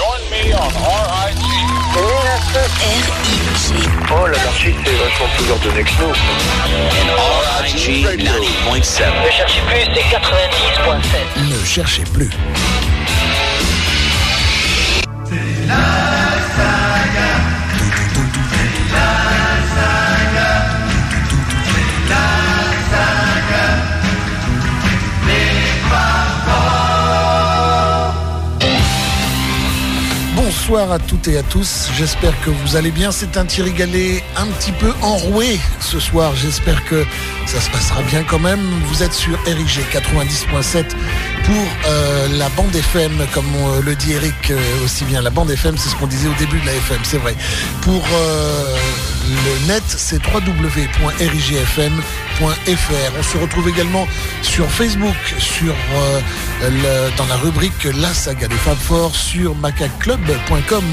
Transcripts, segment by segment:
Join me on RIG. R-I-G. Oh, l'anarchie, c'est vachement plus ordonné que nous. RIG 90.7. Ne cherchez plus, c'est 90.7. Ne cherchez plus. Bonsoir à toutes et à tous, j'espère que vous allez bien. C'est un Thierry Gallet un petit peu enroué ce soir, j'espère que ça se passera bien quand même. Vous êtes sur RIG 90.7 pour euh, la bande FM, comme on, le dit Eric euh, aussi bien. La bande FM, c'est ce qu'on disait au début de la FM, c'est vrai. Pour euh, le net, c'est On se retrouve également sur Facebook, euh, dans la rubrique La Saga des Fab Forts, sur macaclub.com,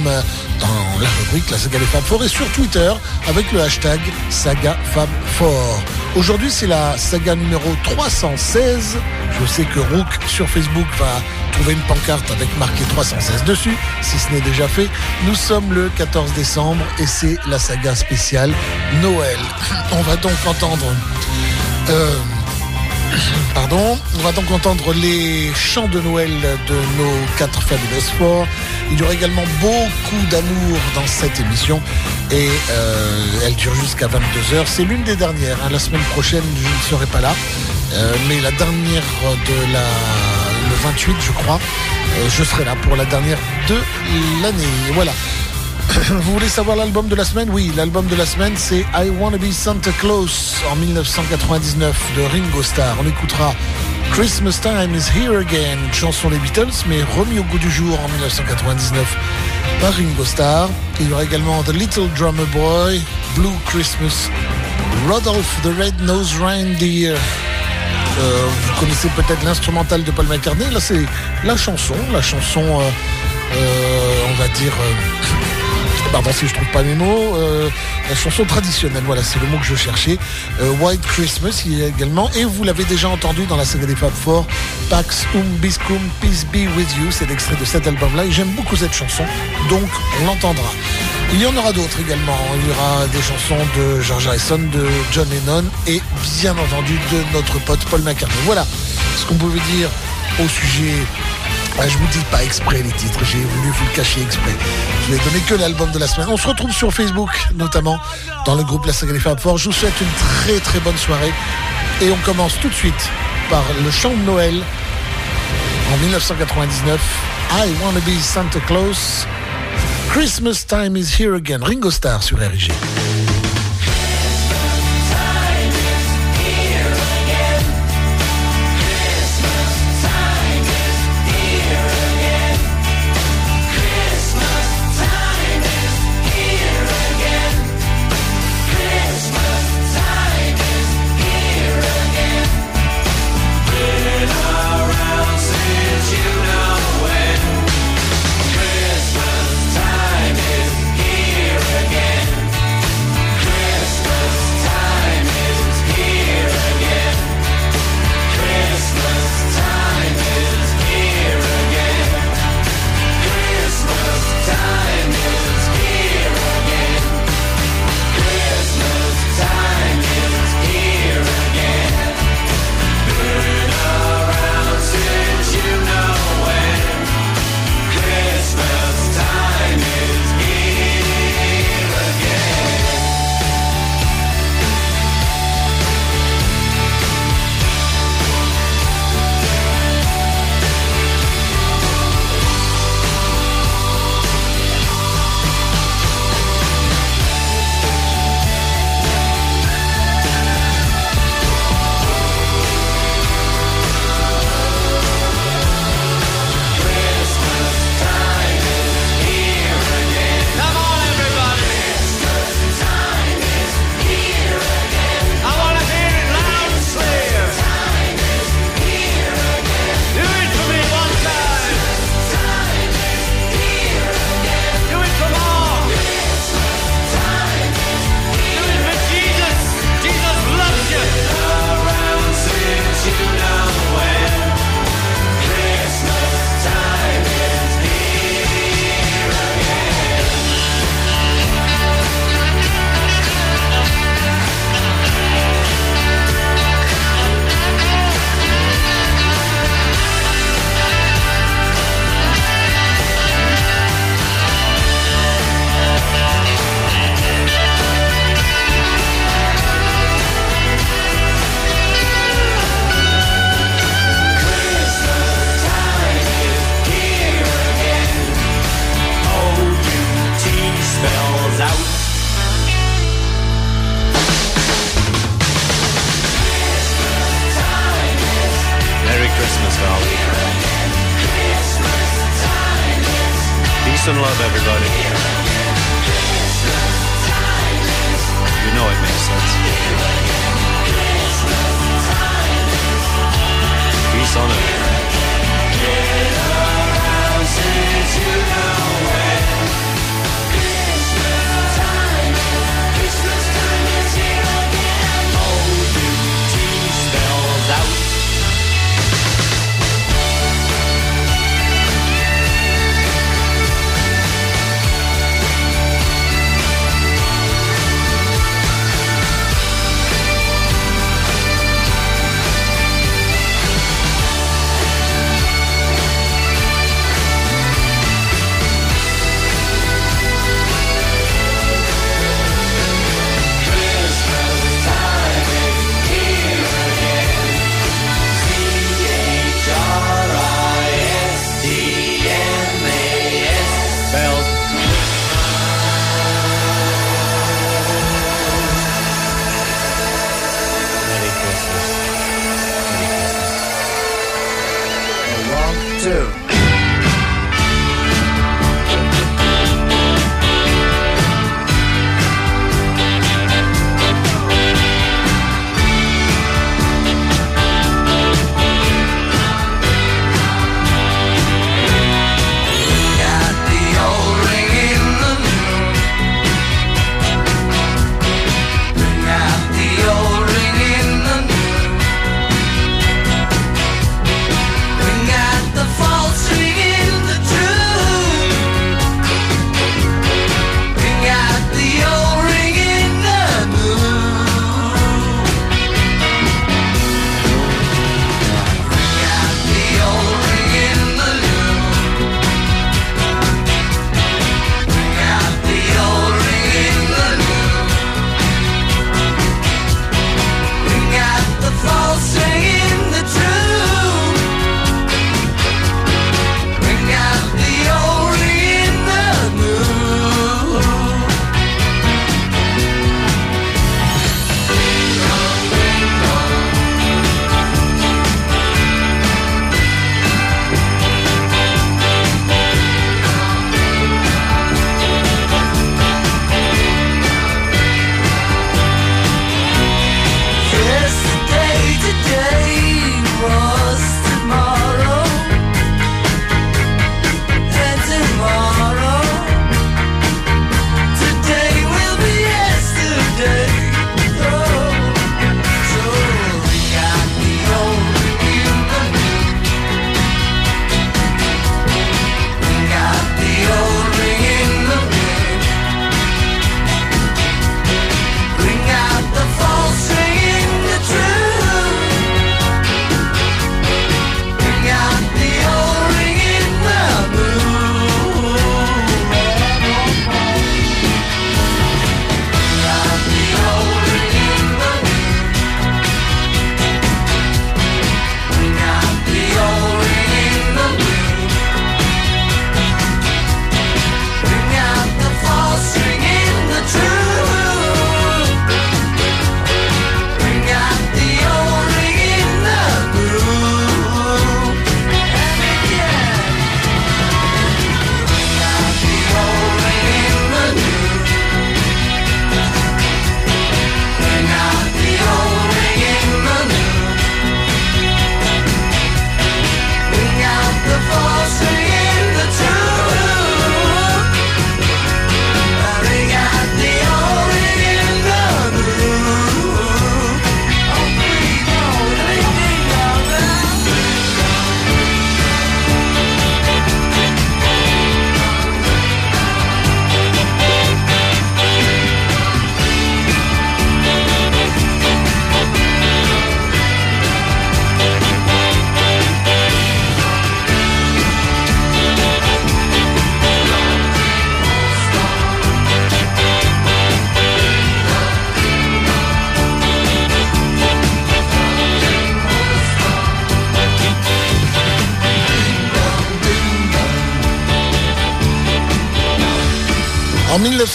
dans la rubrique La Saga des Fab Forts, et sur Twitter avec le hashtag Saga Fab Fort. Aujourd'hui, c'est la saga numéro 316. Je sais que Rook sur Facebook va trouver une pancarte avec marqué 316 dessus, si ce n'est déjà fait. Nous sommes le 14 décembre et c'est la saga spéciale Noël. On va donc entendre. euh, Pardon, on va donc entendre les chants de Noël de nos quatre fabulous forts. Il y aura également beaucoup d'amour dans cette émission et euh, elle dure jusqu'à 22h. C'est l'une des dernières. hein. La semaine prochaine, je ne serai pas là, Euh, mais la dernière de la le 28, je crois, euh, je serai là pour la dernière de l'année. Voilà. Vous voulez savoir l'album de la semaine? Oui, l'album de la semaine c'est I Wanna Be Santa Claus en 1999 de Ringo Starr. On écoutera Christmas Time is Here Again, chanson des Beatles, mais remis au goût du jour en 1999 par Ringo Starr. Il y aura également The Little Drummer Boy, Blue Christmas, Rodolph the Red-Nosed Reindeer. Euh, vous connaissez peut-être l'instrumental de Paul McCartney. Là, c'est la chanson, la chanson, euh, euh, on va dire. Euh, Pardon si je trouve pas mes mots. euh, la chanson traditionnelle, voilà, c'est le mot que je cherchais. Euh, White Christmas, il y a également. Et vous l'avez déjà entendu dans la saga des Fab Four, Pax Um Biscum, Peace Be With You. C'est l'extrait de cet album-là. Et j'aime beaucoup cette chanson, donc on l'entendra. Il y en aura d'autres également. Il y aura des chansons de George Harrison, de John Lennon et bien entendu de notre pote Paul McCartney. Voilà ce qu'on pouvait dire au sujet ah, je vous dis pas exprès les titres, j'ai voulu vous le cacher exprès. Je vais donner que l'album de la semaine. On se retrouve sur Facebook, notamment dans le groupe La Saga des Fab Four. Je vous souhaite une très très bonne soirée. Et on commence tout de suite par le chant de Noël en 1999. I Wanna Be Santa Claus. Christmas Time is Here Again. Ringo Starr sur RG.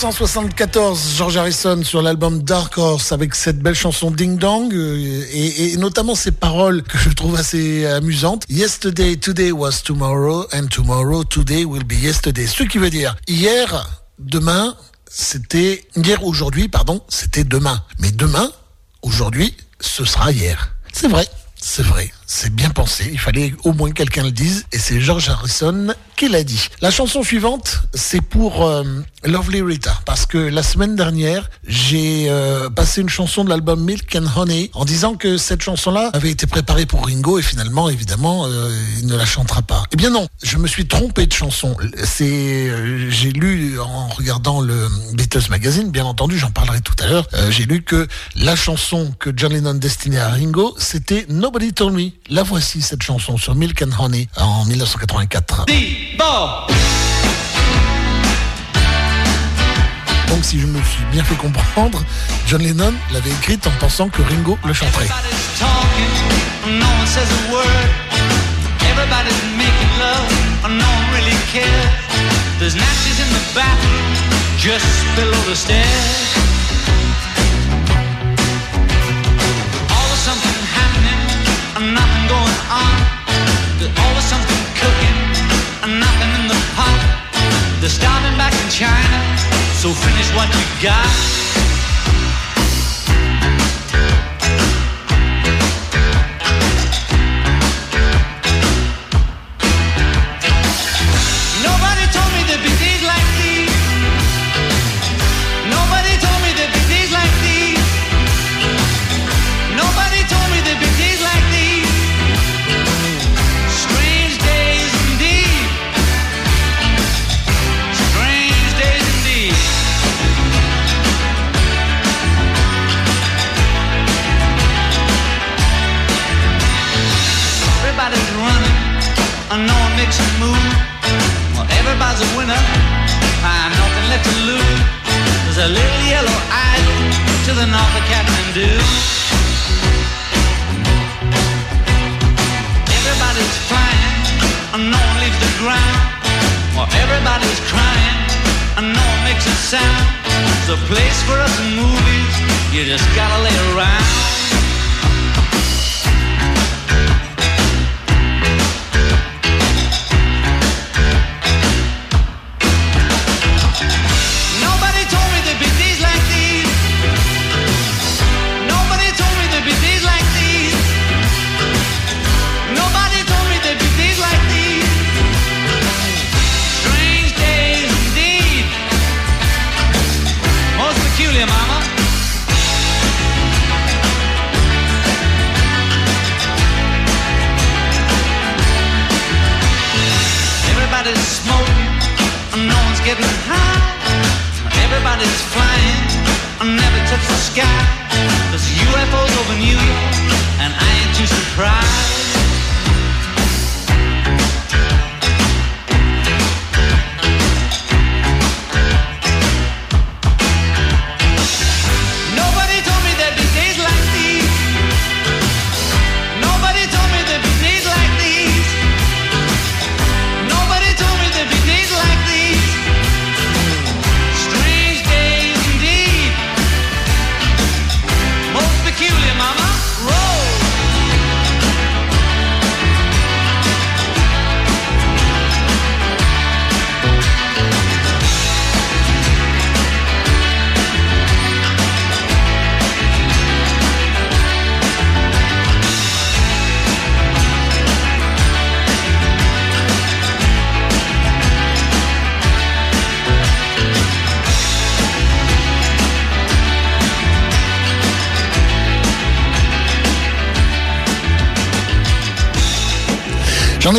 1974, George Harrison sur l'album Dark Horse avec cette belle chanson Ding Dong euh, et, notamment ces paroles que je trouve assez amusantes. Yesterday, today was tomorrow and tomorrow, today will be yesterday. Ce qui veut dire hier, demain, c'était hier aujourd'hui, pardon, c'était demain. Mais demain, aujourd'hui, ce sera hier. C'est vrai, c'est vrai. C'est bien pensé, il fallait au moins quelqu'un le dise, et c'est George Harrison qui l'a dit. La chanson suivante, c'est pour euh, Lovely Rita, parce que la semaine dernière, j'ai euh, passé une chanson de l'album Milk and Honey, en disant que cette chanson-là avait été préparée pour Ringo, et finalement, évidemment, euh, il ne la chantera pas. Eh bien non, je me suis trompé de chanson. C'est, j'ai lu en regardant le Beatles Magazine, bien entendu, j'en parlerai tout à l'heure, j'ai lu que la chanson que John Lennon destinait à Ringo, c'était Nobody Told Me. La voici cette chanson sur Milk and Honey en 1984. Donc si je me suis bien fait comprendre, John Lennon l'avait écrite en pensant que Ringo le chanterait. nothing There's always something cooking, and nothing in the pot. They're starving back in China, so finish what you got.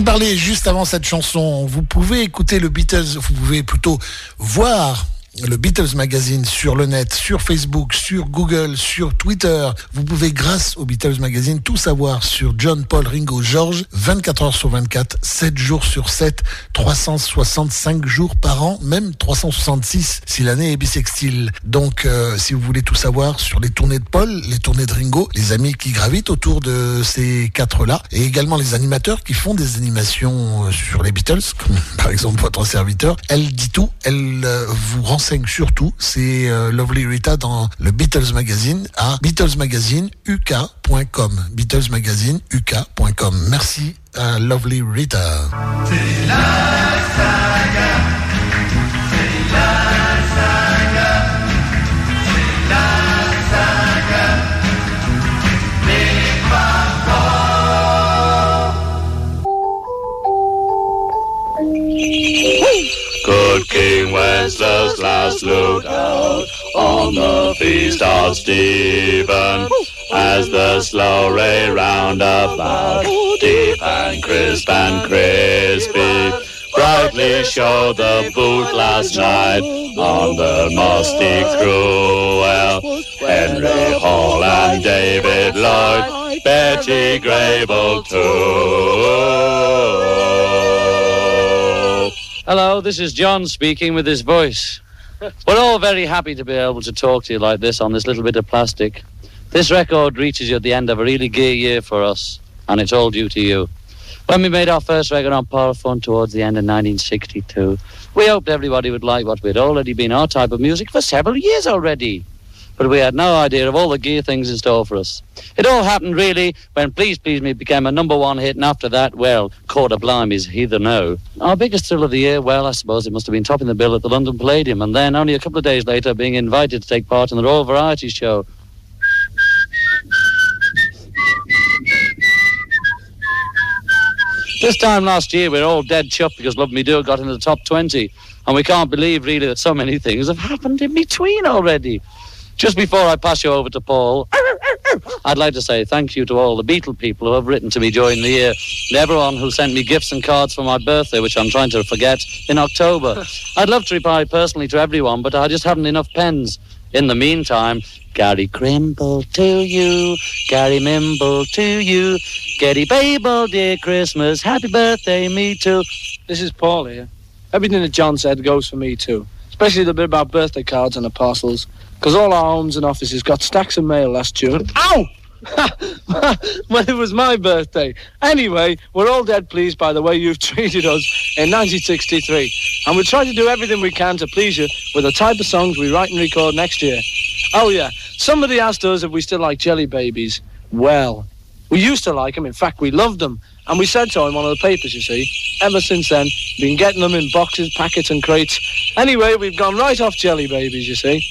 Parlé juste avant cette chanson. Vous pouvez écouter le Beatles, vous pouvez plutôt voir le Beatles Magazine sur le net, sur Facebook, sur Google, sur Twitter. Vous pouvez, grâce au Beatles Magazine, tout savoir sur John, Paul, Ringo, George, 24 heures sur 24, 7 jours sur 7, 365 jours par an, même 366 si l'année est bisextile. Donc, euh, si vous voulez tout savoir sur les tournées de Paul, les tournées de Ringo, les amis qui gravitent autour de ces quatre-là, et également les animateurs qui font des animations euh, sur les Beatles, comme par exemple votre serviteur, elle dit tout, elle euh, vous renseigne surtout, c'est euh, Lovely Rita dans le Beatles Magazine à BeatlesMagazineuk.com. Beatles UK.com. Merci à Lovely Rita. Good King Wenceslas looked out on the feast of Stephen as the slow ray round about, deep and crisp and crispy, brightly showed the boot last night on the musty cruel. Henry Hall and David Lloyd, Betty Grable too. Hello, this is John speaking with his voice. We're all very happy to be able to talk to you like this on this little bit of plastic. This record reaches you at the end of a really gay year for us, and it's all due to you. When we made our first record on Parlophone towards the end of 1962, we hoped everybody would like what we'd already been our type of music for several years already. But we had no idea of all the gear things in store for us. It all happened really when Please Please Me became a number one hit, and after that, well, Quarter Blimey's Heather No. Our biggest thrill of the year, well, I suppose it must have been topping the bill at the London Palladium, and then only a couple of days later being invited to take part in the Royal Variety Show. This time last year, we are all dead chuffed because Love Me Do got into the top 20, and we can't believe really that so many things have happened in between already. Just before I pass you over to Paul, I'd like to say thank you to all the Beatle people who have written to me during the year, and everyone who sent me gifts and cards for my birthday, which I'm trying to forget, in October. I'd love to reply personally to everyone, but I just haven't enough pens. In the meantime, Gary Crimble to you, Gary Mimble to you, Getty Babel, dear Christmas, happy birthday, me too. This is Paul here. Everything that John said goes for me too, especially the bit about birthday cards and the parcels, because all our homes and offices got stacks of mail last June. Ow! when it was my birthday. Anyway, we're all dead pleased by the way you've treated us in 1963. And we'll try to do everything we can to please you with the type of songs we write and record next year. Oh, yeah. Somebody asked us if we still like jelly babies. Well, we used to like them. In fact, we loved them. And we said so in one of the papers, you see. Ever since then, been getting them in boxes, packets, and crates. Anyway, we've gone right off jelly babies, you see.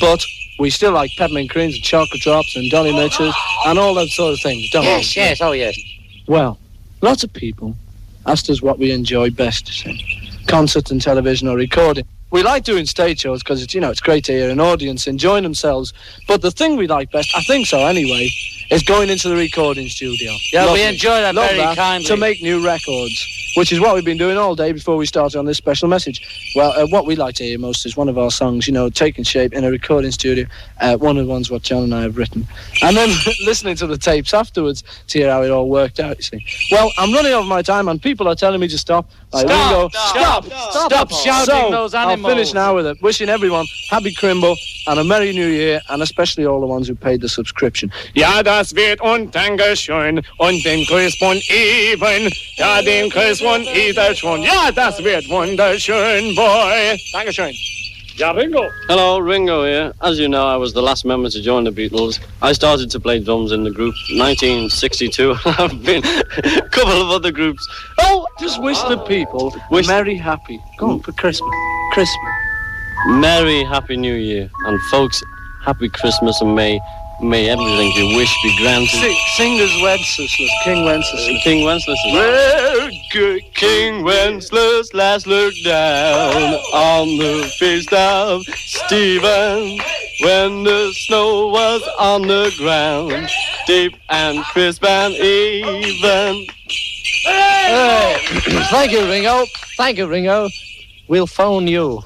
But we still like peppermint creams and chocolate drops and dolly mitches and all that sort of things, don't Yes, we? yes, oh yes. Well, lots of people asked us what we enjoy best, you see. Concert and television or recording. We like doing stage shows because it's, you know, it's great to hear an audience enjoying themselves. But the thing we like best, I think so anyway, is going into the recording studio. Yeah, we enjoy that Love very that, kindly. To make new records, which is what we've been doing all day before we started on this special message. Well, uh, what we like to hear most is one of our songs, you know, taking shape in a recording studio. Uh, one of the ones what John and I have written. And then listening to the tapes afterwards to hear how it all worked out, you see. Well, I'm running over my time and people are telling me to stop. Like Stop, Ringo, stop, stop, stop shouting So, those I'll finish now with it. Wishing everyone happy Crimble and a Merry New Year, and especially all the ones who paid the subscription. Ja, das wird und Dankeschön und den Grüß von Even. Ja, den Grüß von Ida schon. Ja, das wird wunderschön, boy. Dankeschön. Ja, Ringo. Hello, Ringo here. As you know, I was the last member to join the Beatles. I started to play drums in the group 1962. I've been a couple of other groups. Oh, just wish the people Wish- Merry Happy. Go on for Christmas. Christmas. Merry Happy New Year. And folks, Happy Christmas and may may everything you wish be granted. Sing, singers Wenceslas, King Wenceslas. Uh, King Wenceslas. Well, good King Wenceslas last looked down on the feast of Stephen when the snow was on the ground, deep and crisp and even. Hey, thank you, Ringo. Thank you, Ringo. We'll phone you.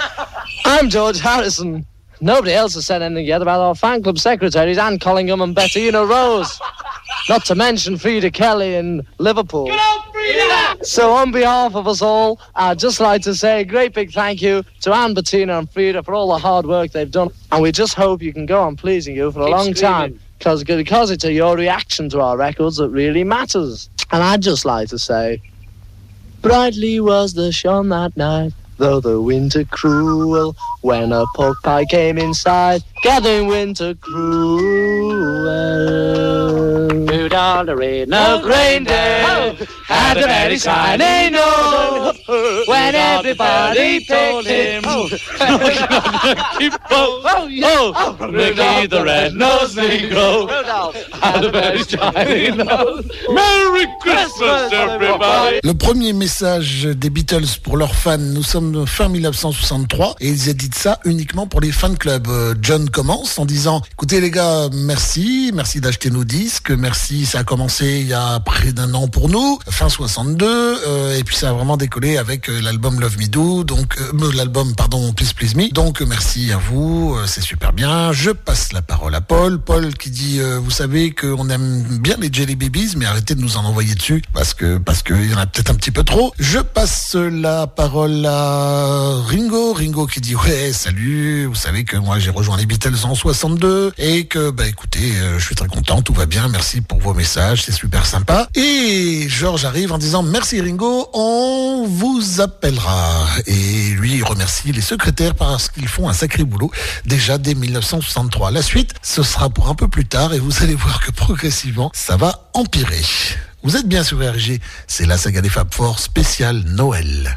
I'm George Harrison. Nobody else has said anything yet about our fan club secretaries, Anne Collingham and Bettina Rose. Not to mention Freda Kelly in Liverpool. So on behalf of us all, I'd just like to say a great big thank you to Anne, Bettina and Freda for all the hard work they've done. And we just hope you can go on pleasing you for a Keep long time. screaming. Because, because it's your reaction to our records that really matters. And I'd just like to say, Brightly was the shone that night, though the winter cruel. When a pork pie came inside, gathering winter cruel. Rudolph the red-nosed reindeer had a very shiny nose. When everybody told him, oh, oh, oh, Ricky the red-nosed negro. Had a very shiny nose. Merry Christmas, everybody! Le premier message des Beatles pour leurs fans, nous sommes fin 1963 et ils éditent ça uniquement pour les fan clubs. Euh, John commence en disant écoutez les gars, merci, merci d'acheter nos disques, merci, ça a commencé il y a près d'un an pour nous, fin 62, euh, et puis ça a vraiment décollé avec euh, l'album Love Me Do, donc euh, l'album pardon Please Please Me. Donc euh, merci à vous, euh, c'est super bien. Je passe la parole à Paul, Paul qui dit euh, vous savez qu'on aime bien les Jelly Babies, mais arrêtez de nous en envoyer dessus parce que parce qu'il y en a peut-être un petit peu trop. Je passe la parole à Ringo, Ringo qui dit ouais salut, vous savez que moi j'ai rejoint les Beatles en 62 et que bah écoutez, euh, je suis très content, tout va bien, merci pour vos messages, c'est super sympa. Et Georges arrive en disant merci Ringo, on vous appellera. Et lui remercie les secrétaires parce qu'ils font un sacré boulot déjà dès 1963. La suite, ce sera pour un peu plus tard et vous allez voir que progressivement ça va empirer. Vous êtes bien sur RG, c'est la saga des Fab Four spéciale Noël.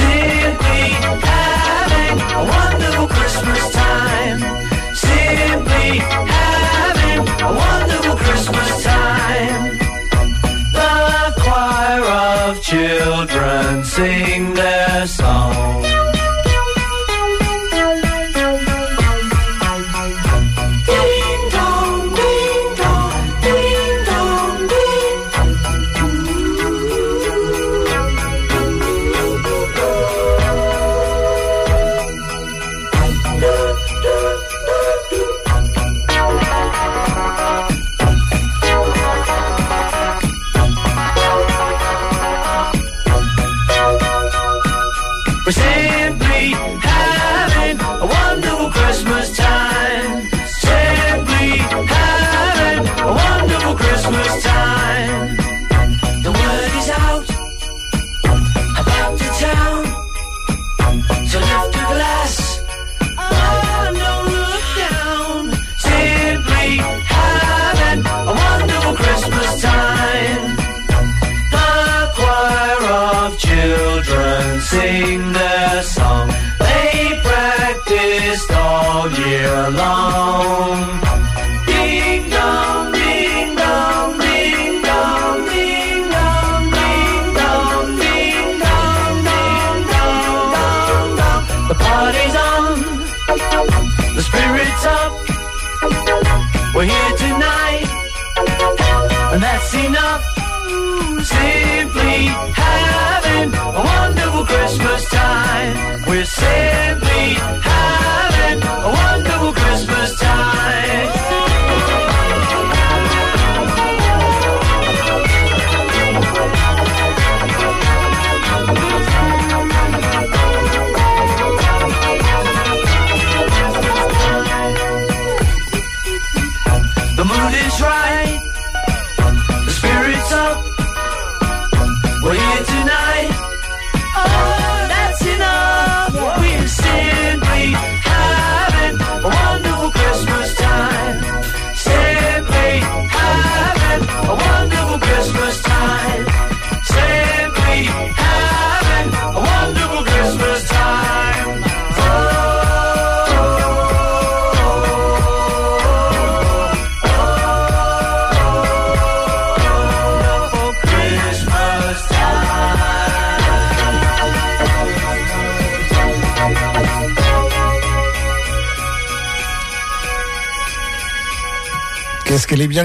Simply having a wonderful Christmas time. Simply having a wonderful Christmas time. The choir of children sing their song.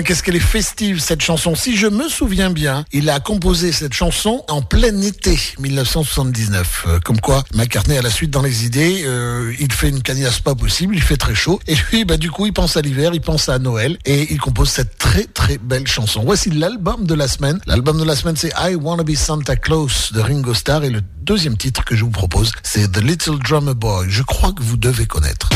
Qu'est-ce qu'elle est festive cette chanson. Si je me souviens bien, il a composé cette chanson en plein été 1979. Euh, comme quoi, McCartney a la suite dans les idées. euh, il fait une cagnasse pas possible, il fait très chaud. Et lui, bah du coup, il pense à l'hiver, il pense à Noël et il compose cette très très belle chanson. Voici l'album de la semaine. L'album de la semaine, c'est I Wanna Be Santa Claus de Ringo Starr et le deuxième titre que je vous propose, c'est The Little Drummer Boy. Je crois que vous devez connaître.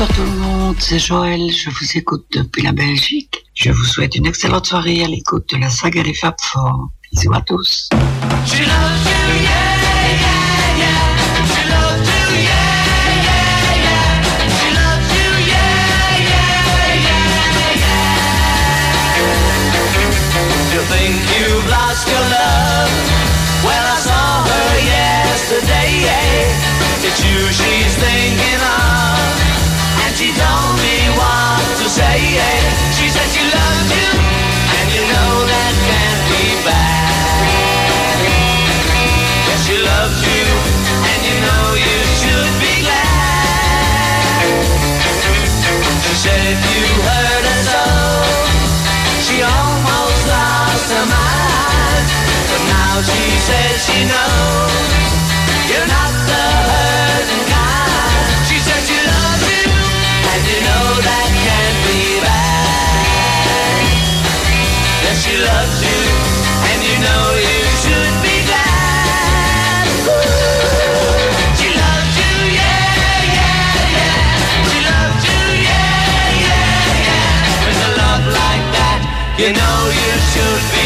Bonsoir tout le monde, c'est Joël, je vous écoute depuis la Belgique. Je vous souhaite une excellente soirée à l'écoute de la saga des Fab Four. Bisous à tous. She said she loves you, and you know that can't be bad. Yes, she loves you, and you know you should be glad. She said you hurt her so, she almost lost her mind. But now she says she knows you're not loves you, and you know you should be glad. She loves you, yeah, yeah, yeah. She loves you, yeah, yeah, yeah. With a love like that, you know you should be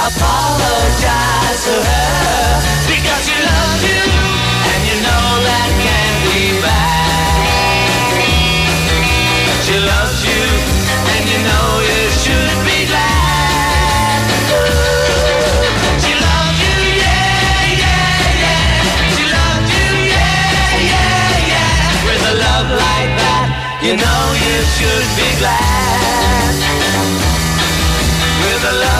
Apologize to her because you and you know that can't be bad. She loves you and you know you should be glad. She loves you, yeah, yeah, yeah. She loves you, yeah, yeah, yeah. With a love like that, you know you should be glad. With a love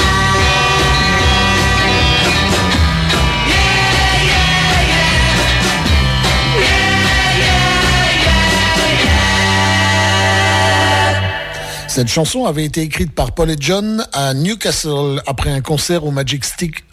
Cette chanson avait été écrite par Paul et John à Newcastle après un concert au Majestic,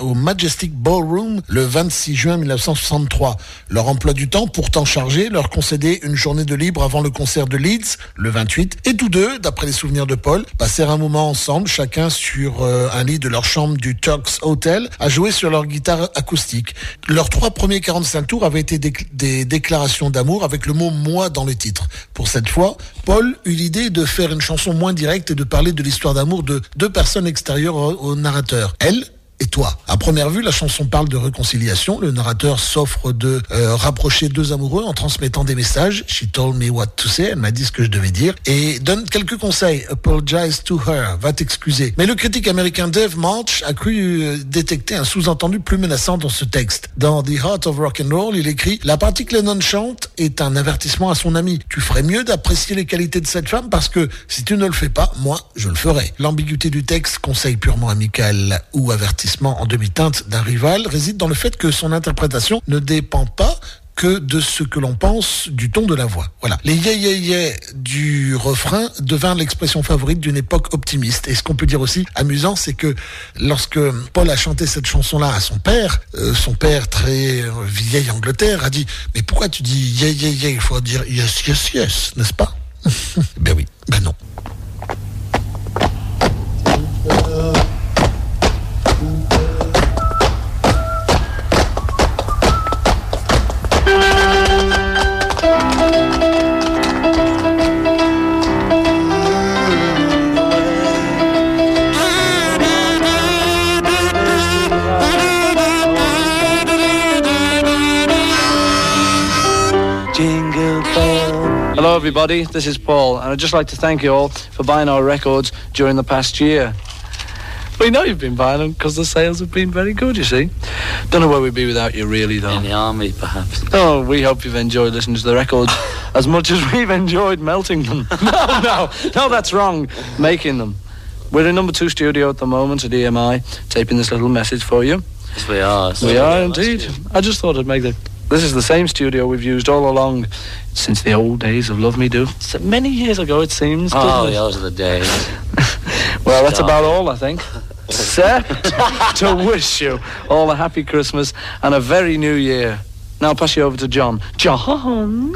Ballroom le 26 juin 1963. Leur emploi du temps, pourtant chargé, leur concédait une journée de libre avant le concert de Leeds le 28 et tous deux, d'après les souvenirs de Paul, passèrent un moment ensemble, chacun sur euh, un lit de leur chambre du Turks Hotel, à jouer sur leur guitare acoustique. Leurs trois premiers 45 tours avaient été des, des déclarations d'amour avec le mot moi dans le titre. Pour cette fois, Paul eut l'idée de faire une chanson moins et de parler de l'histoire d'amour de deux personnes extérieures au narrateur. Elle et toi. À première vue, la chanson parle de réconciliation. Le narrateur s'offre de euh, rapprocher deux amoureux en transmettant des messages. She told me what to say. Elle m'a dit ce que je devais dire. Et donne quelques conseils. Apologize to her. Va t'excuser. Mais le critique américain Dave March a cru euh, détecter un sous-entendu plus menaçant dans ce texte. Dans The Heart of Rock and Roll, il écrit La partie que Lennon chante est un avertissement à son ami. Tu ferais mieux d'apprécier les qualités de cette femme parce que si tu ne le fais pas, moi, je le ferai. L'ambiguïté du texte, conseil purement amical ou avertissement en demi-teinte d'un rival réside dans le fait que son interprétation ne dépend pas que de ce que l'on pense du ton de la voix. Voilà. Les yé du refrain devint l'expression favorite d'une époque optimiste. Et ce qu'on peut dire aussi amusant, c'est que lorsque Paul a chanté cette chanson-là à son père, euh, son père très euh, vieille Angleterre a dit mais pourquoi tu dis yé yé yé? Il faut dire yes yes yes, n'est-ce pas? Ben oui, ben non. Hello, everybody. This is Paul, and I'd just like to thank you all for buying our records during the past year. We know you've been buying them because the sales have been very good, you see. Don't know where we'd be without you, really, though. In the army, perhaps. Oh, we hope you've enjoyed listening to the records as much as we've enjoyed melting them. no, no, no, that's wrong. Making them. We're in number two studio at the moment at EMI, taping this little message for you. Yes, we are. We are indeed. I just thought I'd make the. This is the same studio we've used all along since the old days of Love Me Do. So many years ago, it seems. Oh, doesn't it? those are the days. Well, that's about all, I think. Sir, to wish you all a happy Christmas and a very new year. Now I'll pass you over to John. John?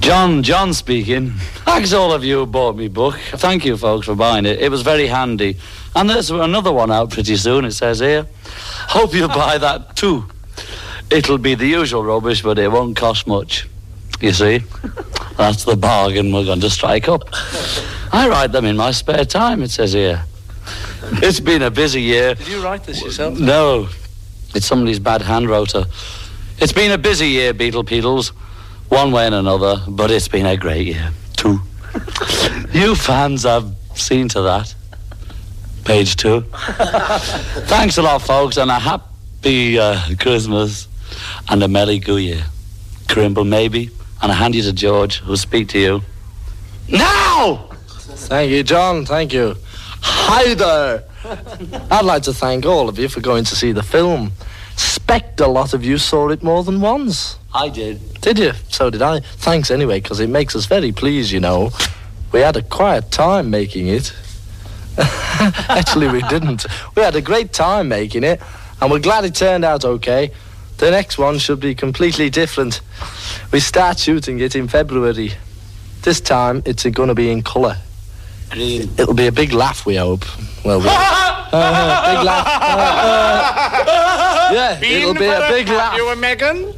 John, John speaking. Thanks all of you who bought me book. Thank you folks for buying it. It was very handy. And there's another one out pretty soon, it says here. Hope you buy that too. It'll be the usual rubbish, but it won't cost much. You see? That's the bargain we're going to strike up. I write them in my spare time, it says here. It's been a busy year. Did you write this yourself? No, it's somebody's bad hand rotor. It's been a busy year, Beatle Beatles, one way and another, but it's been a great year, too. you fans have seen to that. Page two. Thanks a lot, folks, and a happy uh, Christmas and a Merry Go Year. Crimble, maybe, and I hand you to George, who'll speak to you. Now! Thank you, John. Thank you. Hi there. I'd like to thank all of you for going to see the film. Expect a lot of you saw it more than once. I did. Did you? So did I. Thanks anyway, because it makes us very pleased, you know. We had a quiet time making it. Actually, we didn't. We had a great time making it, and we're glad it turned out okay. The next one should be completely different. We start shooting it in February. This time, it's going to be in colour. Green. It'll be a big laugh, we hope. Well, we Uh, big laugh. yeah, it'll be a big laugh. You and Megan?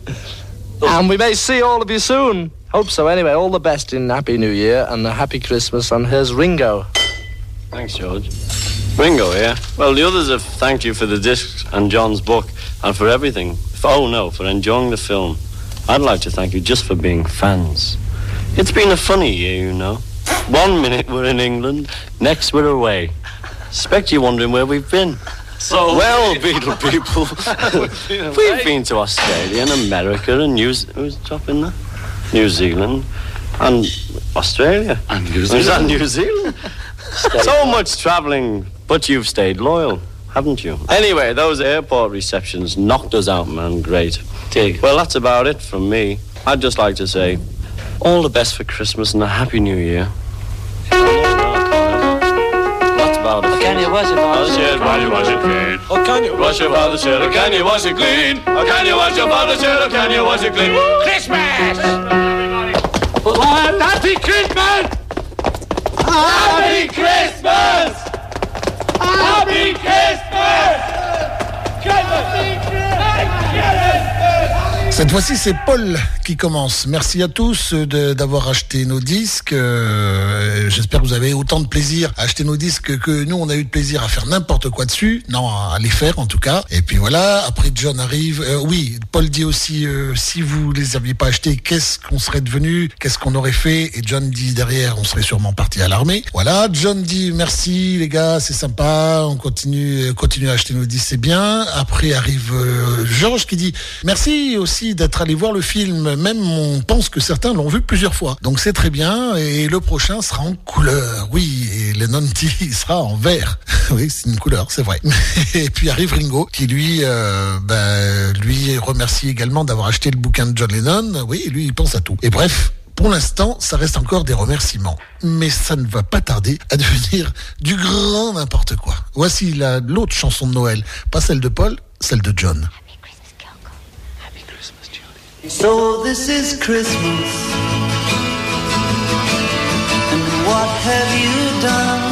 And we may see all of you soon. Hope so. Anyway, all the best in Happy New Year and a Happy Christmas. And here's Ringo. Thanks, George. Ringo, yeah? Well, the others have thanked you for the discs and John's book and for everything. Oh, no, for enjoying the film. I'd like to thank you just for being fans. It's been a funny year, you know. One minute we're in England, next we're away. Expect you're wondering where we've been. So well, Beatle people, we've been to Australia and America and New Ze- who's in there? New Zealand and Australia. And New Is that New Zealand? So much travelling, but you've stayed loyal, haven't you? Anyway, those airport receptions knocked us out, man. Great. Dig. Well, that's about it from me. I'd just like to say all the best for Christmas and a happy new year. That's about it. Can you wash it, Father's shirt while you wash it clean? Oh, can you? Wash your father's shirt, or can you wash it clean? Or can you wash your father's shirt, or can you wash it clean? Christmas! Happy Christmas! Happy Christmas! Happy Christmas! Cette fois-ci, c'est Paul qui commence. Merci à tous d'avoir acheté nos disques. Euh, J'espère que vous avez autant de plaisir à acheter nos disques que nous, on a eu de plaisir à faire n'importe quoi dessus. Non, à les faire en tout cas. Et puis voilà, après John arrive. Euh, oui, Paul dit aussi, euh, si vous les aviez pas achetés, qu'est-ce qu'on serait devenu? Qu'est-ce qu'on aurait fait? Et John dit derrière, on serait sûrement parti à l'armée. Voilà, John dit merci les gars, c'est sympa, on continue, continue à acheter nos disques, c'est bien. Après arrive Georges qui dit merci aussi d'être allé voir le film. Même on pense que certains l'ont vu plusieurs fois. Donc c'est très bien. Et le prochain sera en couleur. Oui, et Lennon dit il sera en vert. oui, c'est une couleur, c'est vrai. Et puis arrive Ringo qui lui, ben, lui remercie également d'avoir acheté le bouquin de John Lennon. Oui, lui il pense à tout. Et bref. Pour l'instant, ça reste encore des remerciements. Mais ça ne va pas tarder à devenir du grand n'importe quoi. Voici la- l'autre chanson de Noël. Pas celle de Paul, celle de John. So this is Christmas. And what have you done?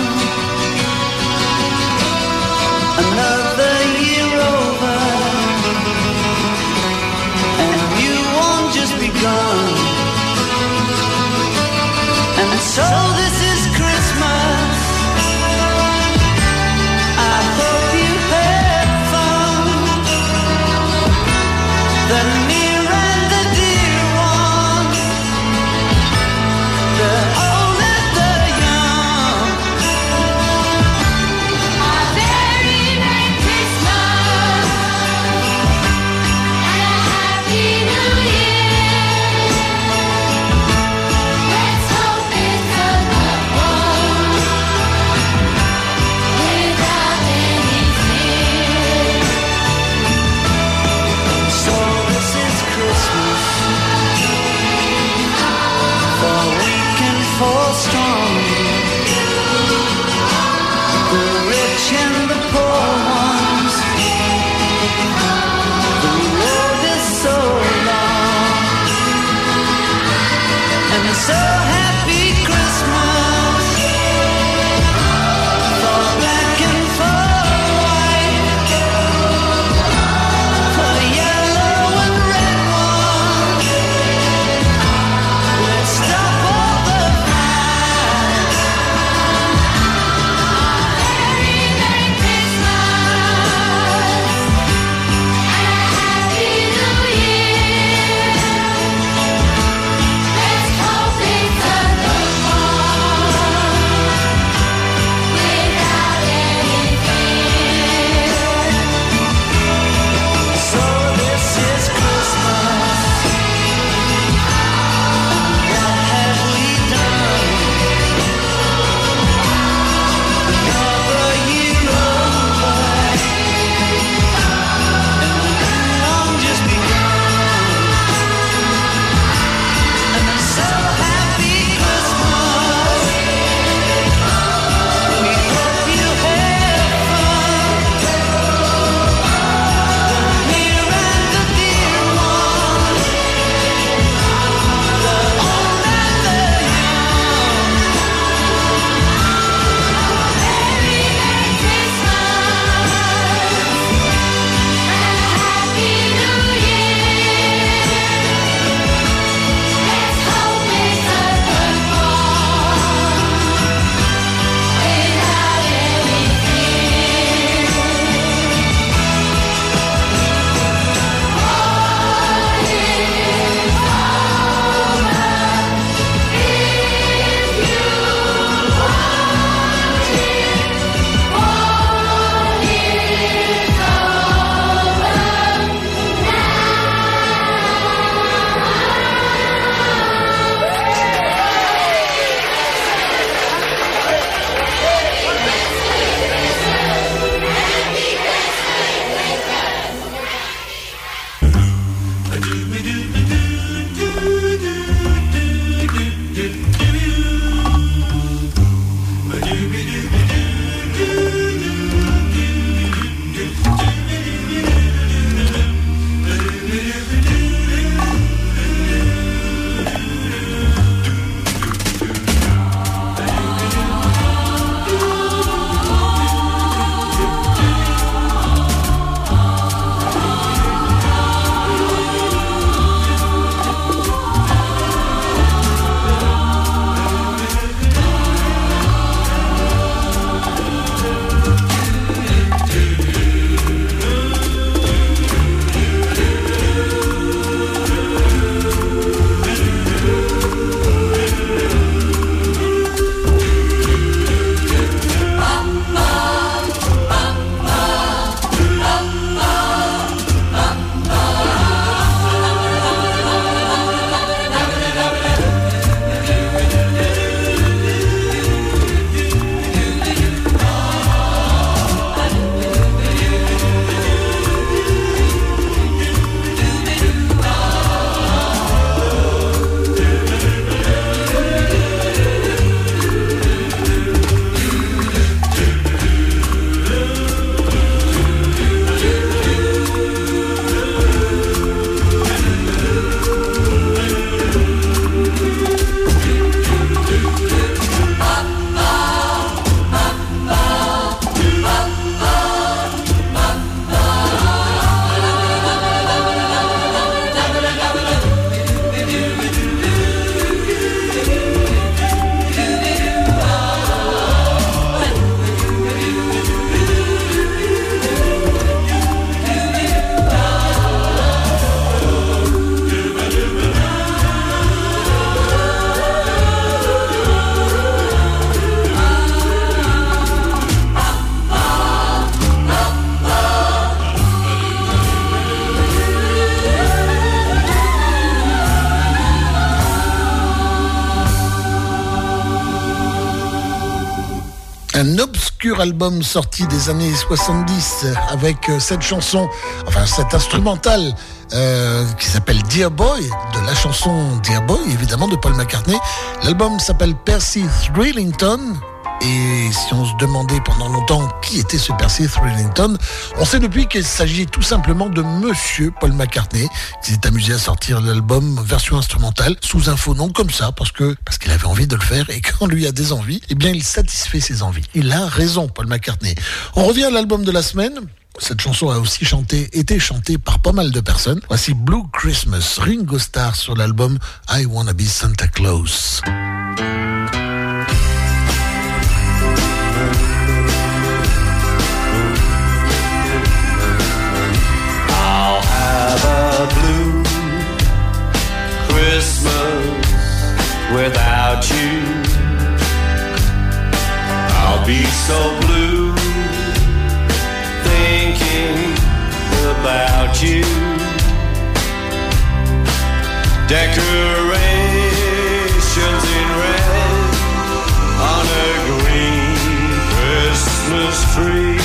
Another year over. And you won't just begun. And so this album sorti des années 70 avec euh, cette chanson, enfin cet instrumental euh, qui s'appelle Dear Boy, de la chanson Dear Boy, évidemment de Paul McCartney. L'album s'appelle Percy Thrillington. Et si on se demandait pendant longtemps qui était ce Percy Thrillington, on sait depuis qu'il s'agit tout simplement de Monsieur Paul McCartney, qui s'est amusé à sortir l'album version instrumentale sous un faux nom comme ça, parce que parce qu'il avait envie de le faire et quand lui a des envies, eh bien il satisfait ses envies. Il a raison, Paul McCartney. On revient à l'album de la semaine. Cette chanson a aussi chanté, été chantée par pas mal de personnes. Voici Blue Christmas, Ringo Starr sur l'album I Wanna Be Santa Claus. I'll have a blue Christmas without you. I'll be so blue thinking about you. Decorations in red on a green Christmas tree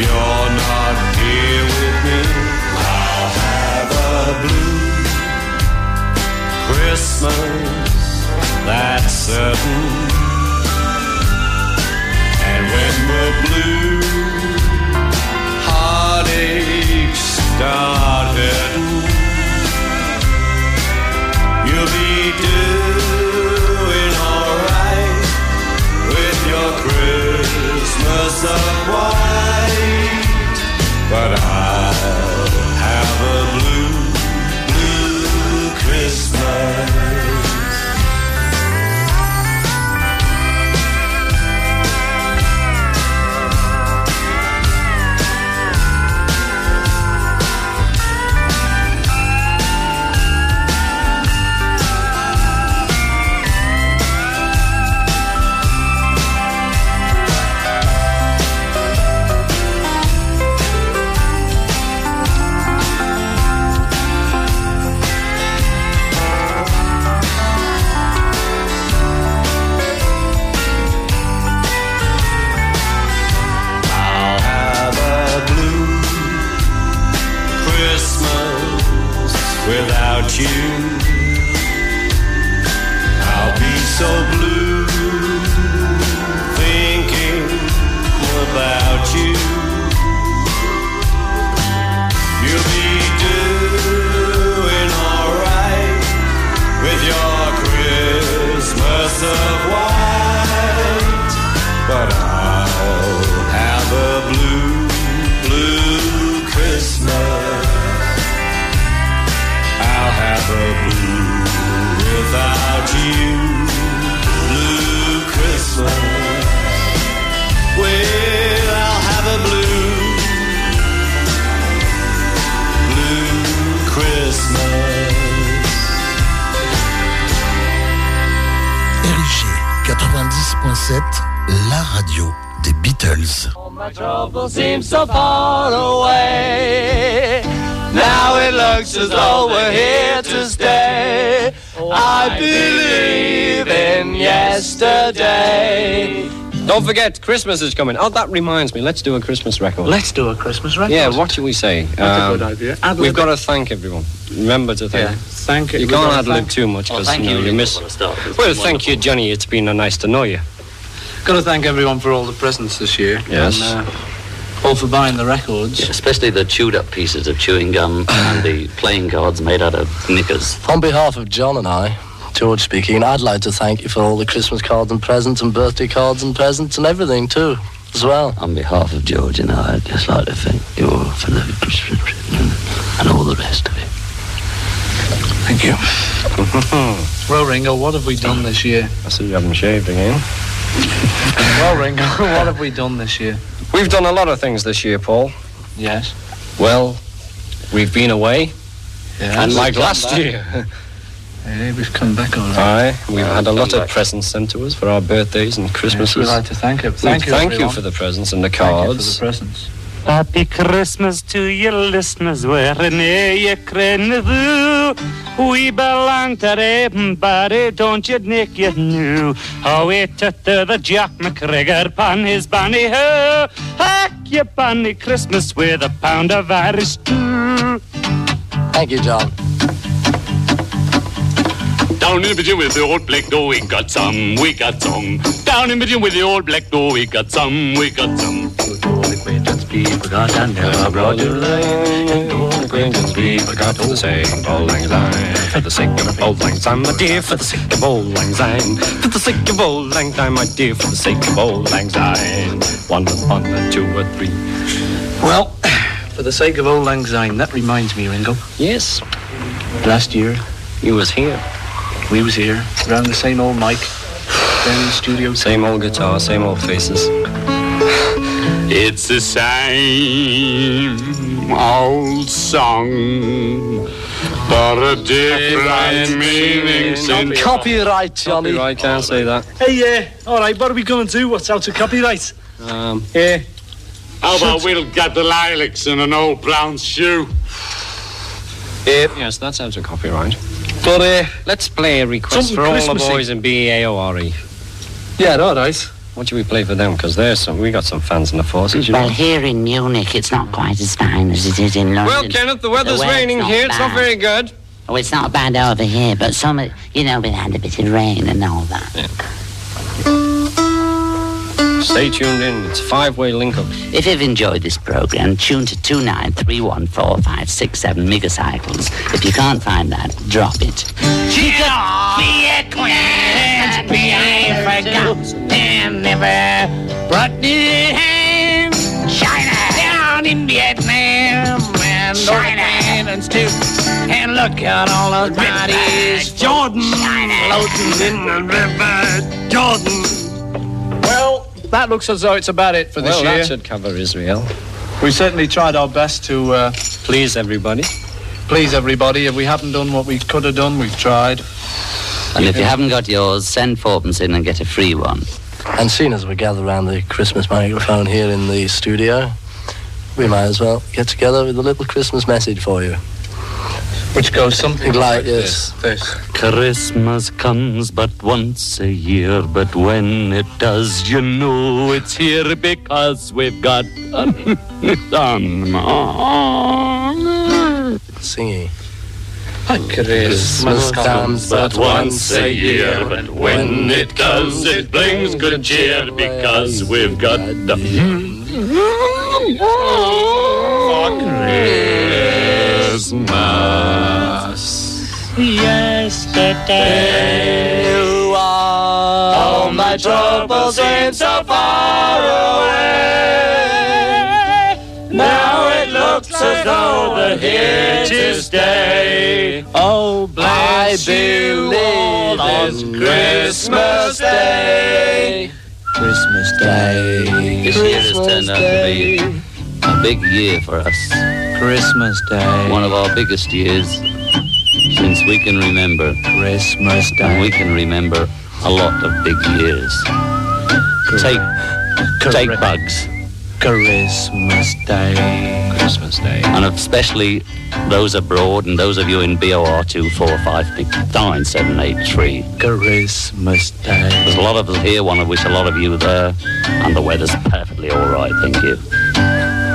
you're not here with me. I'll have a blue Christmas, that's certain. And when blue heartaches you'll be doing alright with your Christmas. But I'll Don't forget, Christmas is coming. Oh, that reminds me. Let's do a Christmas record. Let's do a Christmas record. Yeah, what should we say? That's a good idea. Ad-lib We've got to thank everyone. Remember to thank. Yeah, thank You we've can't gotta ad lib too much Oh, because thank you, know, you. you miss. Well, thank you, Johnny. It's been uh, nice to know you. Got to thank everyone for all the presents this year. Yes. And, uh, all for buying the records. Especially the chewed up pieces of chewing gum and the playing cards made out of knickers. On behalf of John and I, George speaking, I'd like to thank you for all the Christmas cards and presents and birthday cards and presents and everything too, as well. On behalf of George and I, I'd just like to thank you all for the Christmas present and all the rest of it. Thank you. well, Ringo, what have we done this year? I see you haven't shaved again. well, Ringo, what have we done this year? We've done a lot of things this year, Paul. Yes. Well, we've been away. Yeah. And like last year. Yeah, we've come back all right. Aye, we've had a lot of presents sent to us for our birthdays and Christmases. we'd like to thank you. Thank you, Thank you for the presents and the Thank you for cards. the presents. Happy Christmas to your listeners wherever you can do. We belong to everybody, don't you, Nick? You knew how we tutter the Jack McGregor pan his banny ho. Hack your banny Christmas with a pound of Irish stew. Thank you, John. Down in the pigeon with the old black door, we got some, we got some. Down in the pigeon with the old black door, we got some, we got some. acquaintance be forgot and never brought to light. Old acquaintance be forgot for the sake of old lang syne. For the sake of old lang syne, my dear, for the sake of old lang syne. For the sake of old lang syne, my dear, for the sake of old lang syne. One upon a two or three. Well, for the sake of old lang syne, that reminds me, Ringo. Yes. Last year, You was here. We was here, around the same old mic, down in the studio. Same old guitar, same old faces. It's the same old song, but a different meaning since. Copyright, Johnny. Copyright, can't say that. Hey, yeah, all right, what are we going to do? What's out of copyright? Um, Yeah. How about we'll get the lilacs in an old brown shoe? yes, that's out of copyright. But uh, let's play a request Something for all the boys in BAORE. Yeah, all right. E. What should we play for them? Because there's some. We got some fans in the forces. You Well, know. here in Munich, it's not quite as fine as it is in London. Well, Kenneth, the weather's weather's raining not here. It's not very good. Oh, it's not bad over here, but some, you know, we had a bit of rain and all that. Stay tuned in. It's a five-way link-up. If you've enjoyed this program, tune to 2931457 megacycles. If you can't find that, drop it. Be acquainted, be forgot, and never brought the hand. China down in Vietnam, and China too. And look at all those bodies, Jordan, floating in the river, Jordan. Well, that looks as though it's about it for this well, year. that should cover Israel. We certainly tried our best to uh, Please, everybody. please everybody. If we haven't done what we could have done, we've tried. And if you haven't got yours, send fourpence in and get a free one. And seeing as we gather around the Christmas microphone here in the studio, we might as well get together with a little Christmas message for you. Which goes something like this. This. Christmas comes but once a year, but when it does, you know it's here because we've got some. Singing. Christmas comes but once a year, but when it does, it brings good cheer because we've got the. Christmas. Yesterday, all my troubles ain't so far away. Now it looks as though they're here to stay. Oh, bless you all on Christmas Day. Christmas Day. This year has turned out to be a big year for us. Christmas Day. One of our biggest years since we can remember. Christmas And we can remember a lot of big years. Take, take bugs. Christmas Day. Christmas Day. And especially those abroad and those of you in BOR 2459783. Christmas Day. There's a lot of us here, one of which a lot of you there, and the weather's perfectly all right, thank you.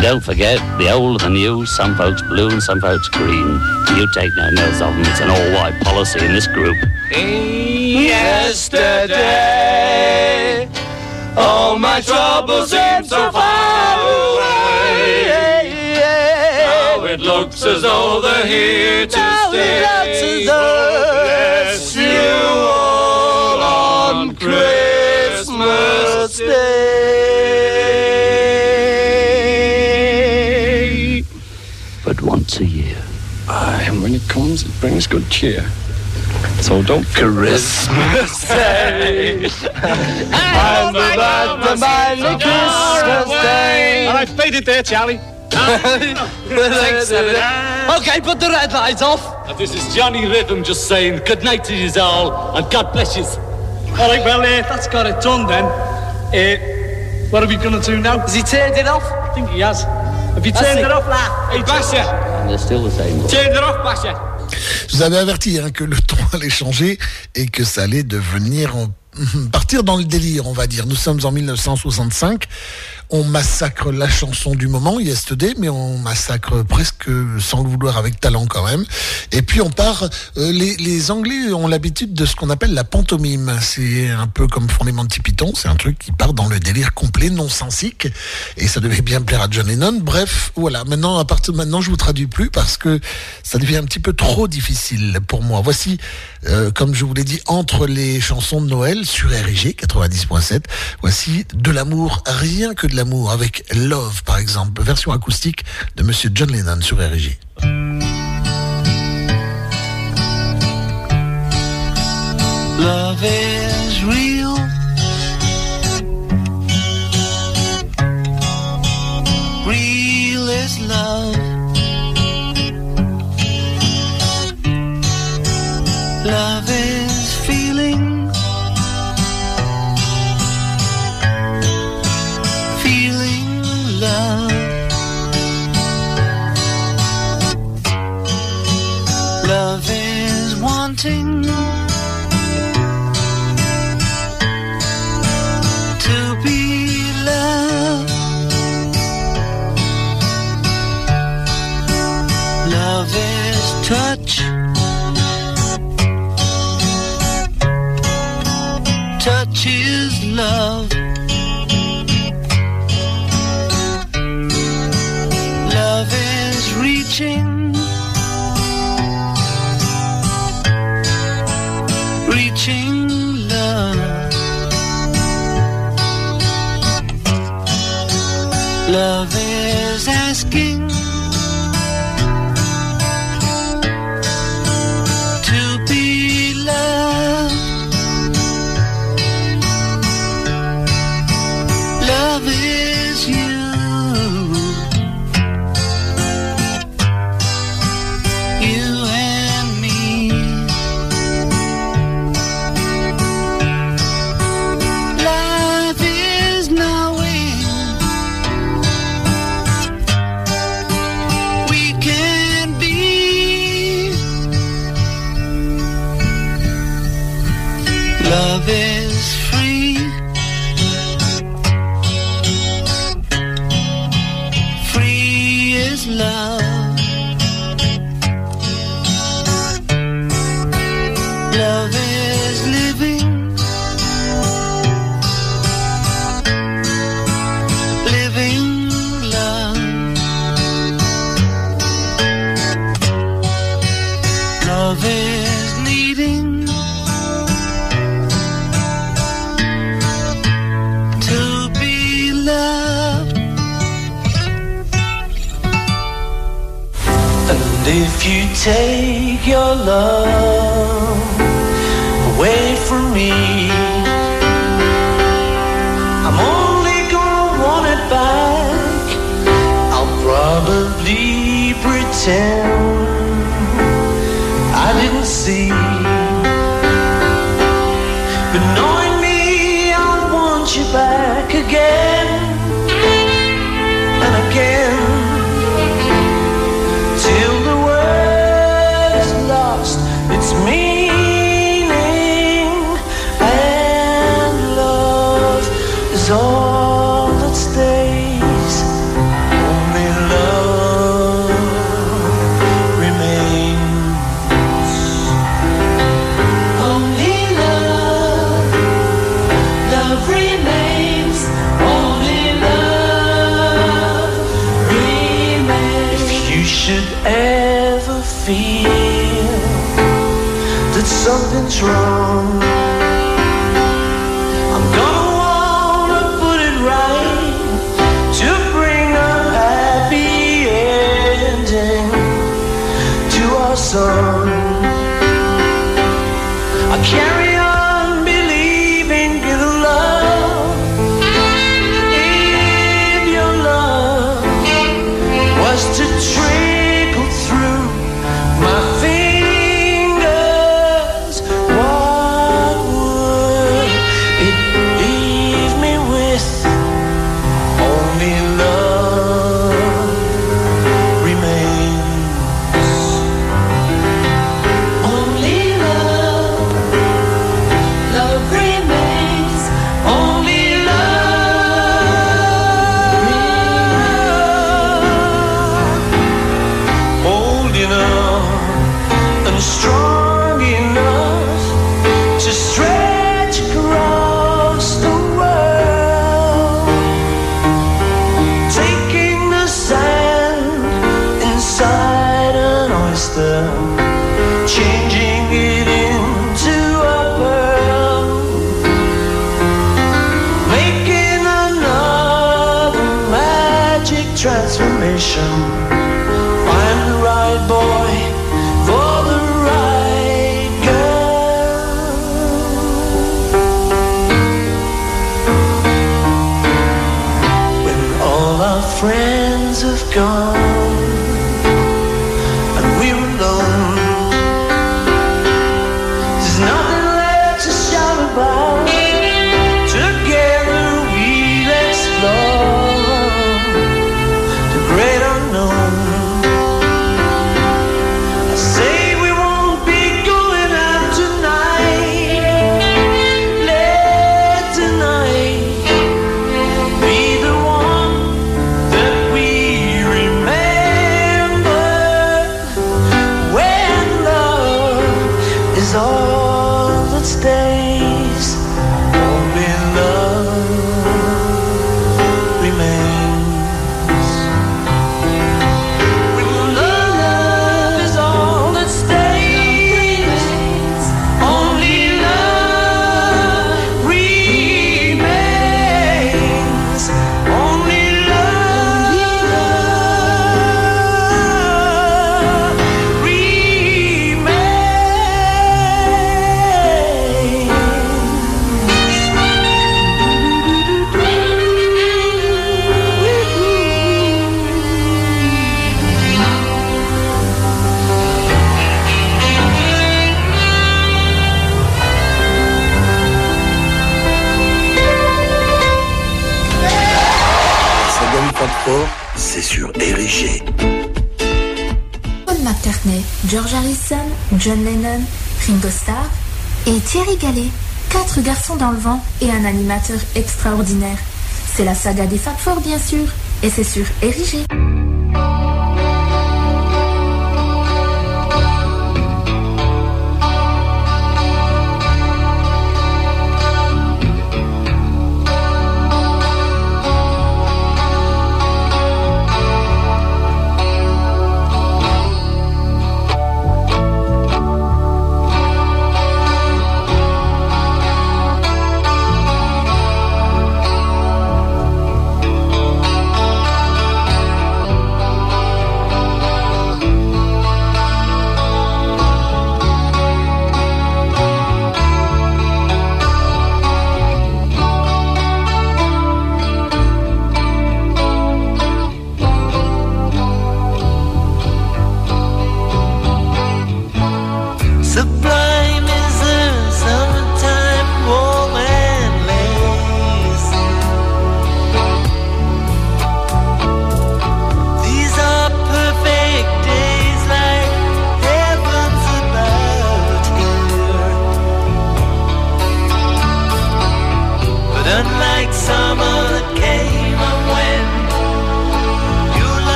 And don't forget, the old and the new, some folks blue and some folks green. You take no notice of them, it's an all-white policy in this group. Yesterday, all my troubles seem so far away. Now it looks as though they're here to stay. It comes, it brings good cheer. So don't Christmas Day. I'm about to buy me Christmas Day. All right, fade it there, Charlie. Thanks, Okay, put the red lights off. this is Johnny Rhythm just saying good night to you all, and God bless you. All right, well, uh, that's got it done then. Uh, what are we going to do now? Has he turned it off? I think he has. Have you turned it. it off, lad? Hey, Basher. Je vous avais averti hein, que le ton allait changer et que ça allait devenir en- partir dans le délire, on va dire. Nous sommes en 1965. On massacre la chanson du moment, Yesterday, mais on massacre presque sans le vouloir avec talent quand même. Et puis on part. euh, les, les Anglais ont l'habitude de ce qu'on appelle la pantomime. C'est un peu comme font les Monty Python. C'est un truc qui part dans le délire complet, non sensique. Et ça devait bien plaire à John Lennon. Bref, voilà. Maintenant, à partir de maintenant, je vous traduis plus parce que ça devient un petit peu trop difficile pour moi. Voici, euh, comme je vous l'ai dit, entre les chansons de Noël sur RG 90.7. Voici de l'amour, rien que de avec Love, par exemple, version acoustique de Monsieur John Lennon sur RG. Real. Is love. To be loved. Love is touch. Touch is. Love asking take your love away from me, I'm only gonna want it back. I'll probably pretend I didn't see. Ever feel that something's wrong, John Lennon, Ringo Starr et Thierry Gallet. Quatre garçons dans le vent et un animateur extraordinaire. C'est la saga des Fab Four, bien sûr, et c'est sur Érigé.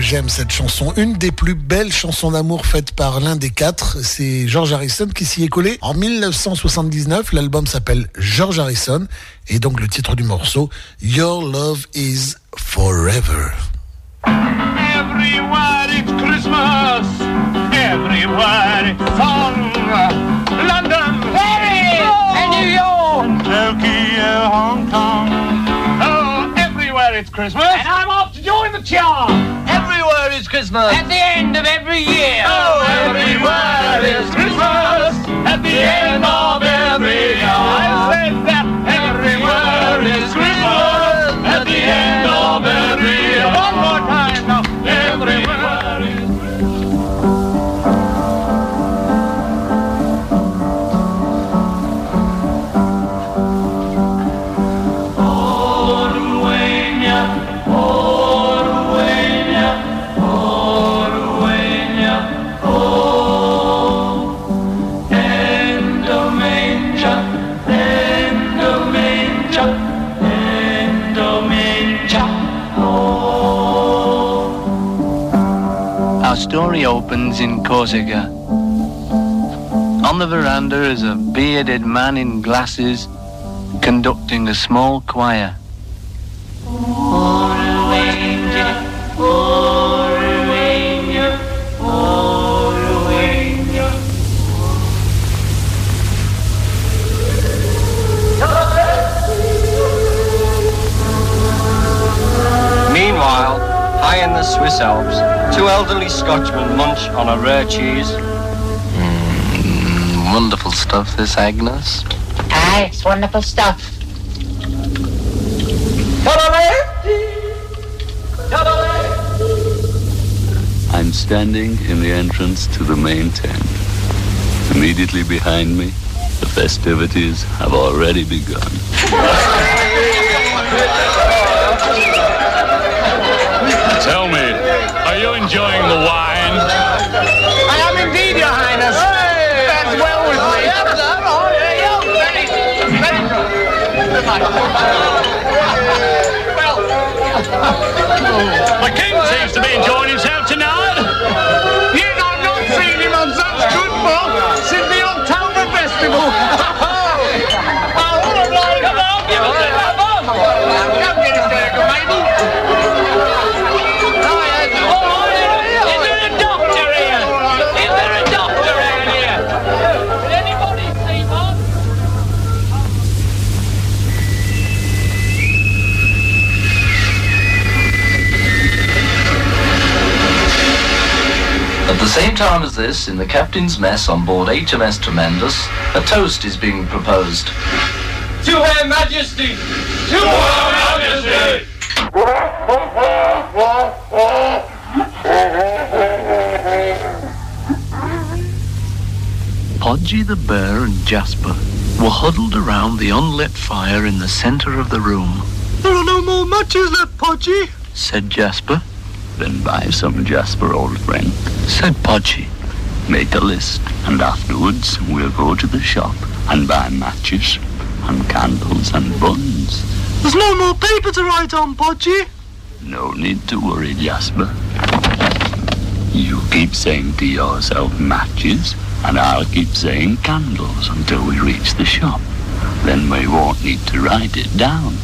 Que j'aime cette chanson Une des plus belles chansons d'amour faites par l'un des quatre. C'est George Harrison qui s'y est collé en 1979. L'album s'appelle George Harrison et donc le titre du morceau Your Love is Forever. Everywhere it's Christmas. Everywhere it's song. London, Paris, and New York, Tokyo, Hong Kong. Oh, everywhere it's Christmas. And I'm off to join the charm. Everywhere is Christmas. At the end of every year. Oh, everywhere is Christmas. At the end of every opens in Corsica. On the veranda is a bearded man in glasses conducting a small choir. Meanwhile, high in the Swiss Alps, two elderly Scotchmen munch on a rare cheese. Mm, wonderful stuff, this Agnes. Aye, it's wonderful stuff. I'm standing in the entrance to the main tent. Immediately behind me, the festivities have already begun. Tell me, are you enjoying the wine? I am indeed, Your Highness. That's well with me. The king seems to be enjoying himself tonight. You know, I've not seen him on such good form since the October Festival. Same time as this, in the captain's mess on board HMS Tremendous, a toast is being proposed. To Her Majesty! To Her Majesty! Podgy the bear and Jasper were huddled around the unlit fire in the center of the room, There are no more matches left, Podgy. said Jasper. Then buy some Jasper, old friend. Said Podgy. Make a list, and afterwards we'll go to the shop and buy matches and candles and buns. There's no more paper to write on, Podgy. No need to worry, Jasper. You keep saying to yourself matches, and I'll keep saying candles until we reach the shop. Then we won't need to write it down.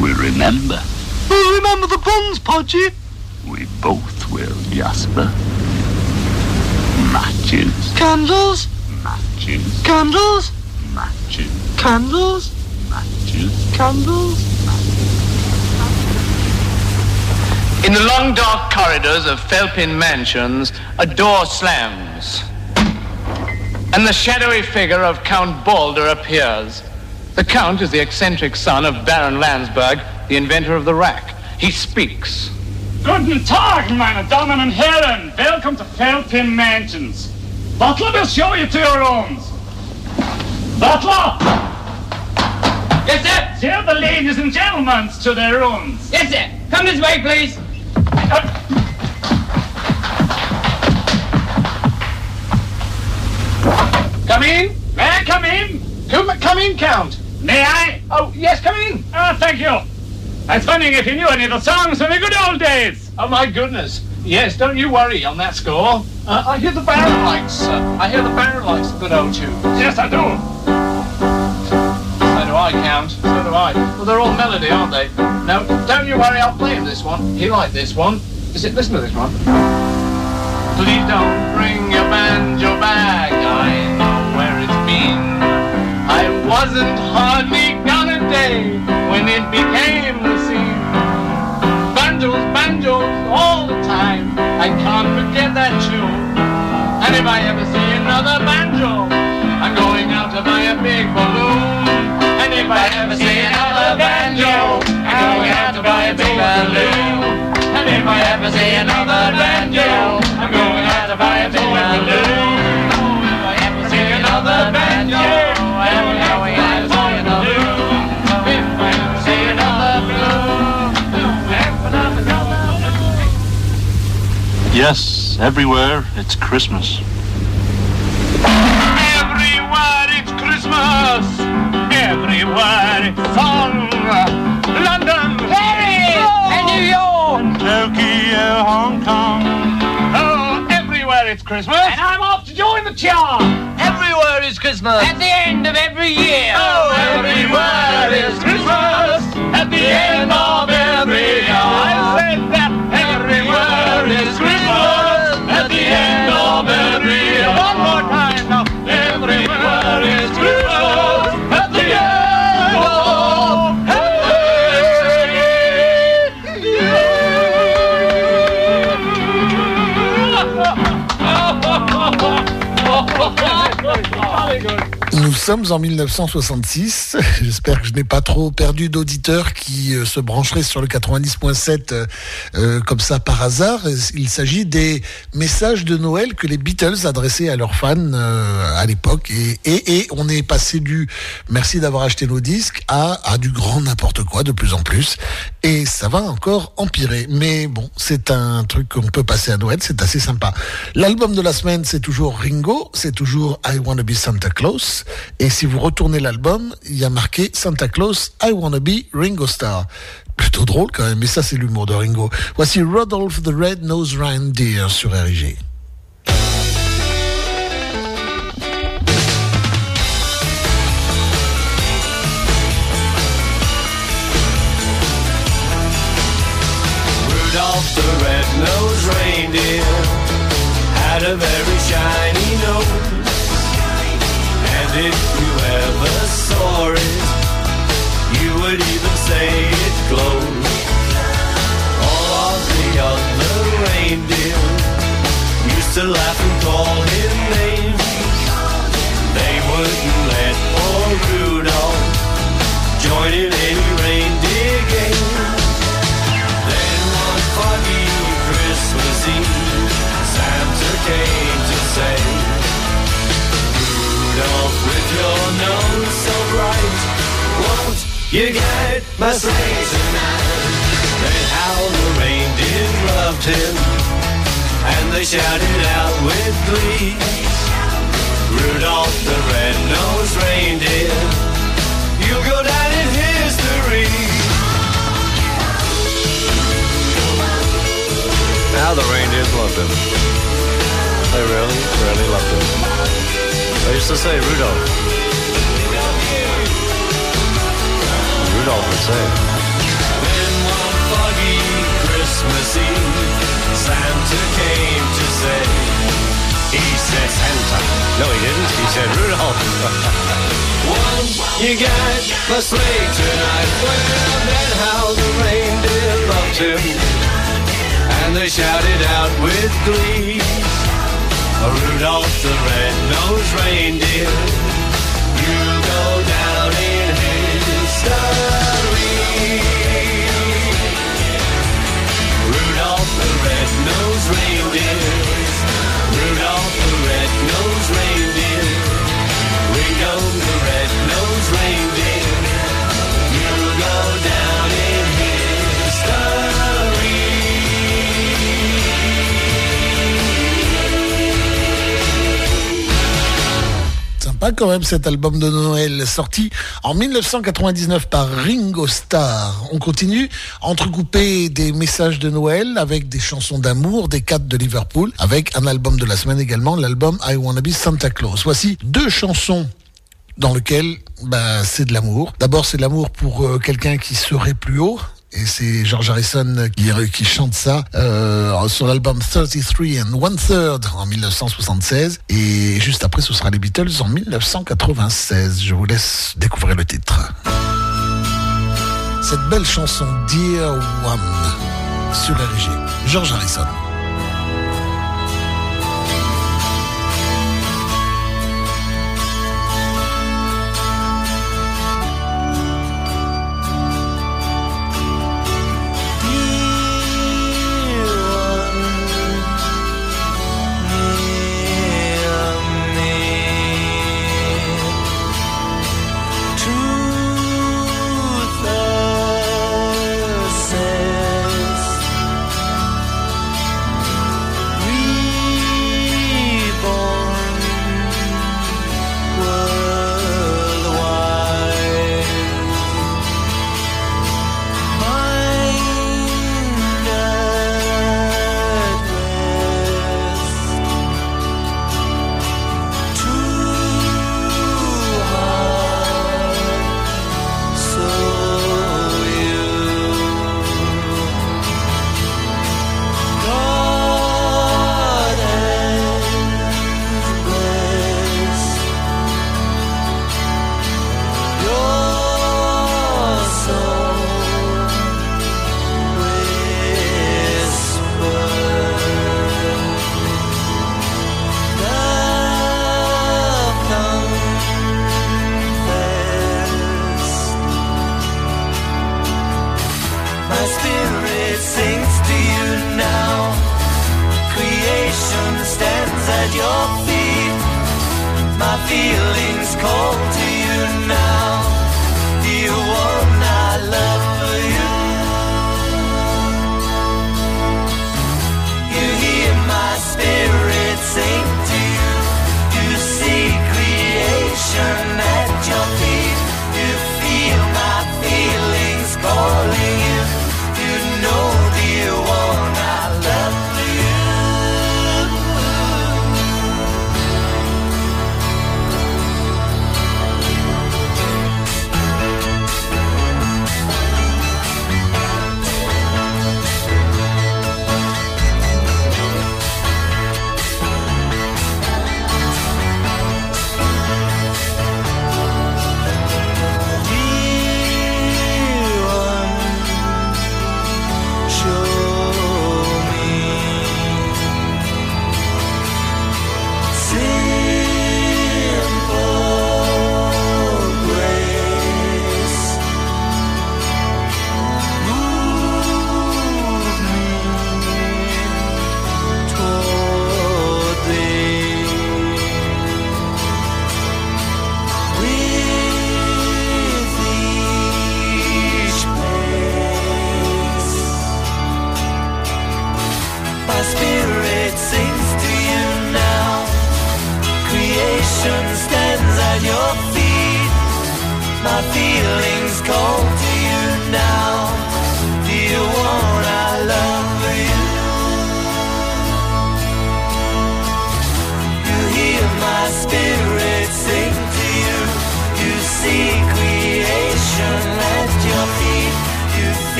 We'll remember. We'll remember the buns, Podgy. We both will, Jasper. Matches, Candles, matches, candles, matches, candles, matches. candles. In the long dark corridors of Felpin Mansions, a door slams. And the shadowy figure of Count Balder appears. The Count is the eccentric son of Baron Landsberg, the inventor of the rack. He speaks. Guten Tag, meine Damen und Herren. Welcome to Felpin Mansions. Butler will show you to your rooms. Butler! Yes, sir. Show the ladies and gentlemen to their rooms. Yes, sir. Come this way, please. Come in. May I come in? Come, come in, Count. May I? Oh, yes, come in. Ah, thank you. I funny if you knew any of the songs from the good old days. Oh, my goodness. Yes, don't you worry on that score. Uh, I hear the Baron likes. Uh, I hear the Baron likes a good old tune. Yes, I do. So do I, Count. So do I. Well, they're all melody, aren't they? No, don't you worry. I'll play him this one. He liked this one. Is it? Listen to this one. Please don't bring your banjo back. I know where it's been. I wasn't hardly gone a day when it became the. Banjos, banjos, all the time. I can't forget that tune. And if I ever see another banjo, I'm going out to buy a big balloon. And if I ever see another banjo, I'm going out to buy a big balloon. And if I ever see another banjo, I'm going out to buy a big balloon. Yes, everywhere it's Christmas. Everywhere it's Christmas. Everywhere it's song. London, Paris, and New York, Tokyo, Hong Kong. Oh, everywhere it's Christmas. And I'm off to join the chart. Everywhere is Christmas. At the end of every year. Oh, everywhere is Christmas. At the end of every year. I said that sommes en 1966. J'espère que je n'ai pas trop perdu d'auditeurs qui euh, se brancheraient sur le 90.7 euh, euh, comme ça par hasard. Il s'agit des messages de Noël que les Beatles adressaient à leurs fans à l'époque. Et on est passé du merci d'avoir acheté nos disques à, à du grand n'importe quoi de plus en plus. Et ça va encore empirer. Mais bon, c'est un truc qu'on peut passer à Noël. C'est assez sympa. L'album de la semaine, c'est toujours Ringo. C'est toujours I Wanna Be Santa Claus. Et si vous retournez l'album, il y a marqué Santa Claus, I Wanna Be Ringo Starr. Plutôt drôle quand même, mais ça c'est l'humour de Ringo. Voici Rodolphe the Red-Nosed Reindeer sur RIG. Rudolph the red-nosed reindeer had a very shiny nose. And if you ever saw it, you would even say it glowed. All of the other reindeer used to laugh and call him names. They wouldn't let poor Rudolph join in any reindeer game. Then one foggy Christmas Eve, Santa came to say, Rudolph, with your nose so bright, won't you get my sleigh tonight? Then how the reindeer loved him, and they shouted out with glee, Rudolph the red-nosed reindeer, you'll go down in history. Now the reindeers loved him. They really, really loved him. They used to say Rudolph. Rudolph would say. Then one foggy Christmas Eve, Santa came to say, he said Santa. No, he didn't. He said Rudolph. Won't you get my sleigh tonight? Well, then how the reindeer loved him, and they shouted out with glee, Rudolph the red-nosed reindeer, you go down in history. Rudolph the red-nosed reindeer, Rudolph the red-nosed reindeer, Ringo the Sympa quand même cet album de Noël sorti en 1999 par Ringo Starr. On continue, entrecoupé des messages de Noël avec des chansons d'amour des quatre de Liverpool, avec un album de la semaine également, l'album I Wanna Be Santa Claus. Voici deux chansons dans lesquelles bah, c'est de l'amour. D'abord c'est de l'amour pour euh, quelqu'un qui serait plus haut, et c'est George Harrison qui, chante ça euh, sur l'album 33 and One Third en 1976 et juste après ce sera les Beatles en 1996. Je vous laisse découvrir le titre. Cette belle chanson Dear One sur RG, George Harrison.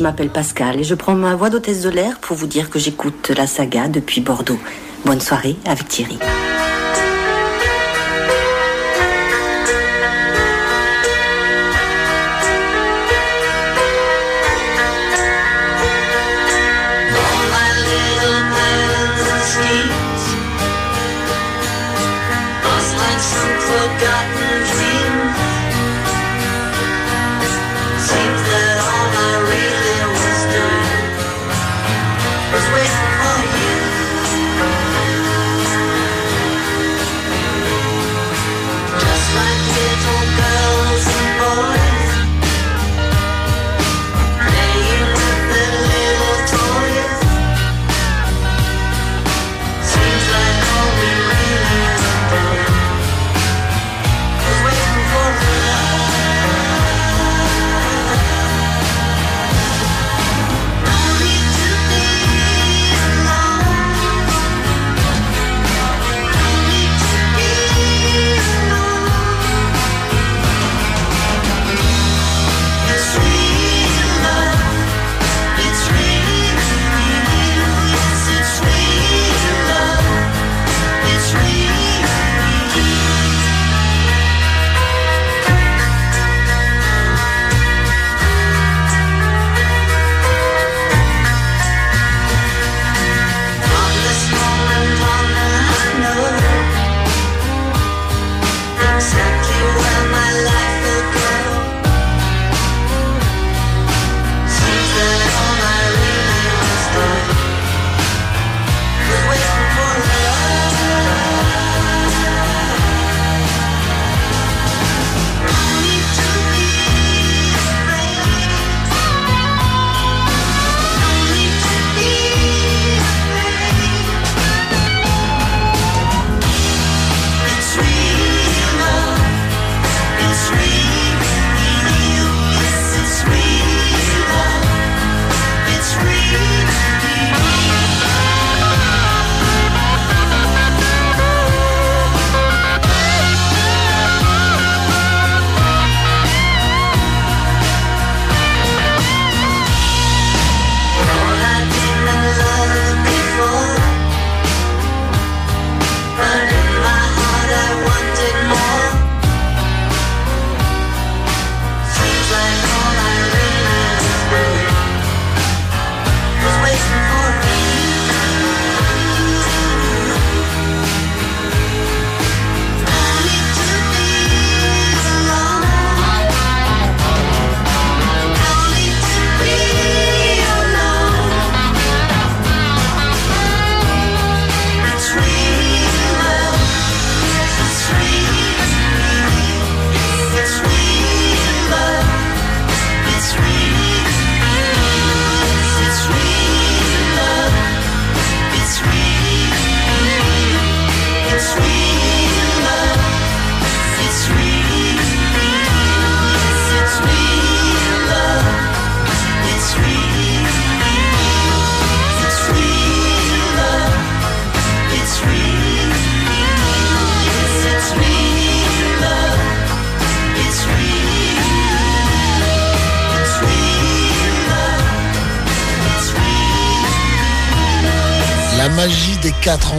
Je m'appelle Pascal et je prends ma voix d'hôtesse de l'air pour vous dire que j'écoute la saga depuis Bordeaux. Bonne soirée avec Thierry.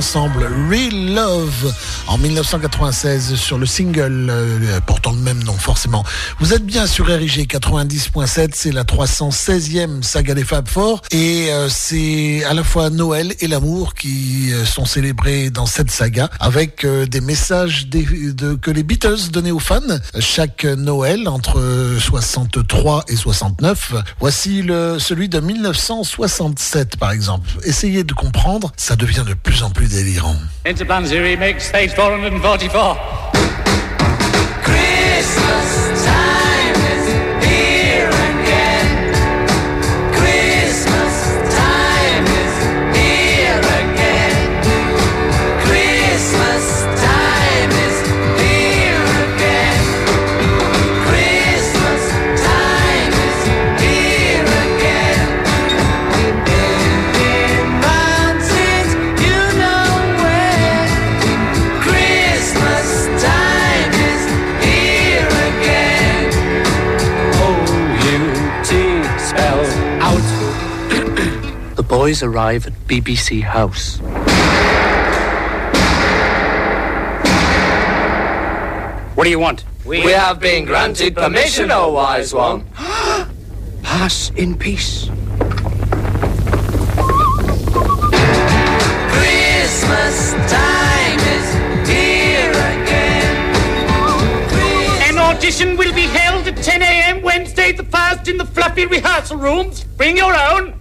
Real Love, en 1996 sur le single euh, portant le même nom forcément. Vous êtes bien sur RIG 90.7, c'est la 316e saga des Fab Four, et euh, c'est à la fois Noël et l'amour qui euh, sont célébrés dans cette saga, avec euh, des messages que les Beatles donnaient aux fans chaque Noël entre 63 et 69. Voici le, celui de 1967 par exemple. Essayez de comprendre, ça devient de plus en plus délirant. Into makes 844. Boys arrive at BBC House. What do you want? We have been granted permission, O wise one. Pass in peace. Christmas time is here again. An audition will be held at 10 a.m. Wednesday the 1st in the fluffy rehearsal rooms. Bring your own.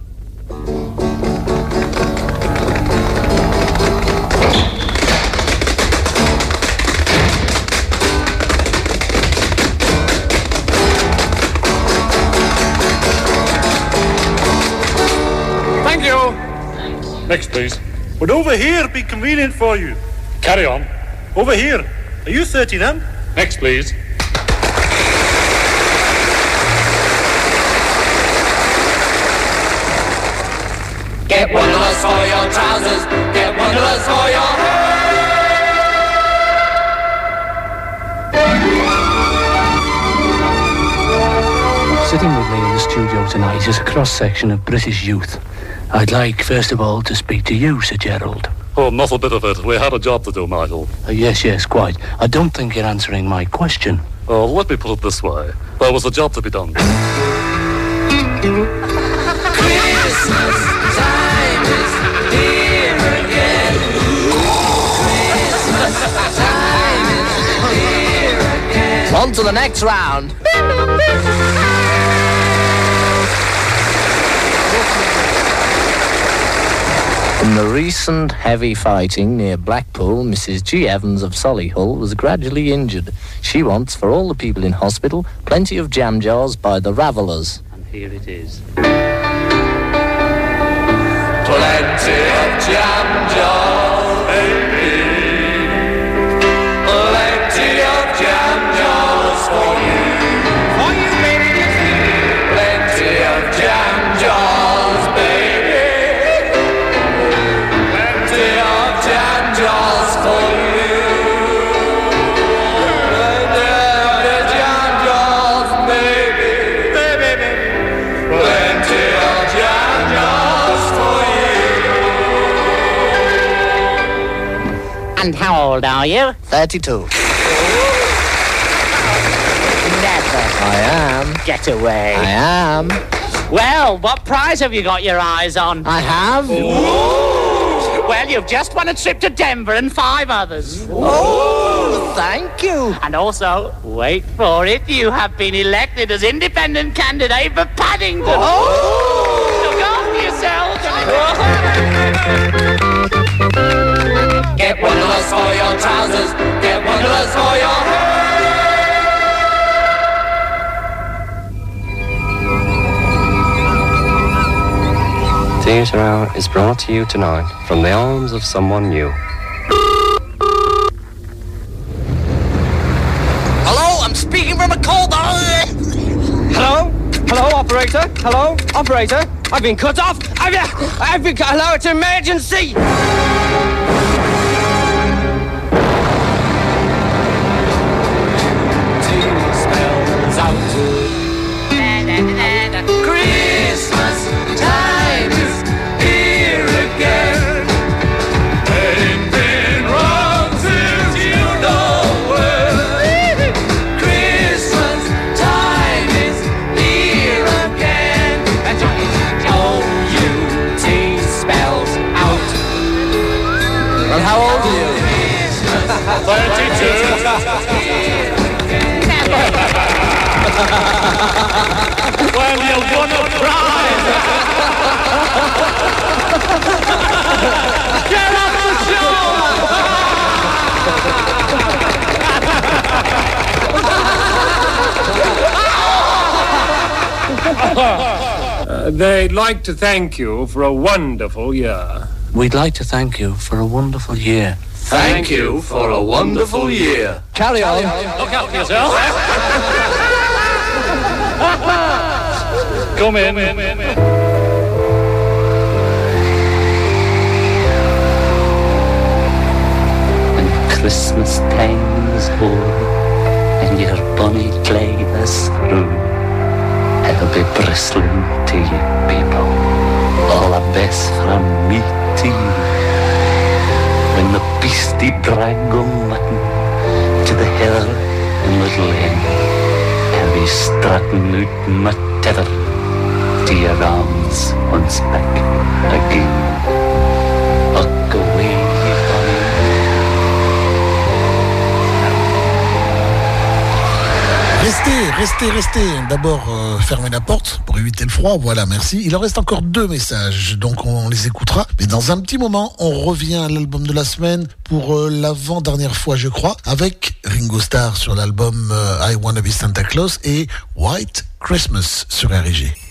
Would over here be convenient for you? Carry on. Over here. Are you 13M? Next, please. Get one of us for your trousers. Get one of us for your hair. Sitting with me in the studio tonight is a cross section of British youth. I'd like, first of all, to speak to you, Sir Gerald. Oh, not a bit of it. We had a job to do, Michael. Uh, yes, yes, quite. I don't think you're answering my question. Oh, let me put it this way. There was a job to be done. Christmas time is here again. Christmas time is here again. On to the next round. In the recent heavy fighting near Blackpool, Mrs. G. Evans of Solihull was gradually injured. She wants, for all the people in hospital, plenty of jam jars by the Ravellers. And here it is. Plenty of jam jars, old are you? 32. Never. I am. Get away. I am. Well, what prize have you got your eyes on? I have. Well, you've just won a trip to Denver and five others. Oh, thank you. And also, wait for it, you have been elected as independent candidate for Paddington. Oh! Look after yourselves. Get one of us for your trousers. Get one of us for your Theatre Hour is brought to you tonight from the arms of someone new. Hello, I'm speaking from a cold. Hello? Hello, operator? Hello? Operator? I've been cut off! I've, I've been cut. Hello, it's an emergency! Won a prize! Get on the Uh, they'd like to thank you for a wonderful year. We'd like to thank you for a wonderful year. Thank you for a wonderful year. Carry on. Look out for yourself. Come in. Come in. In. Christmas and your bonny clay is through, I'll be bristling to you people, all the best from me to you. When the beastie drag mutton to the hill in Little Inn, I'll be strutting out my tether. back Restez, restez, restez. D'abord, euh, fermez la porte pour éviter le froid. Voilà, merci. Il en reste encore deux messages, donc on les écoutera. Mais dans un petit moment, on revient à l'album de la semaine pour euh, l'avant-dernière fois, je crois, avec Ringo Starr sur l'album euh, I Wanna Be Santa Claus et White Christmas sur RG.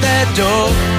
that door.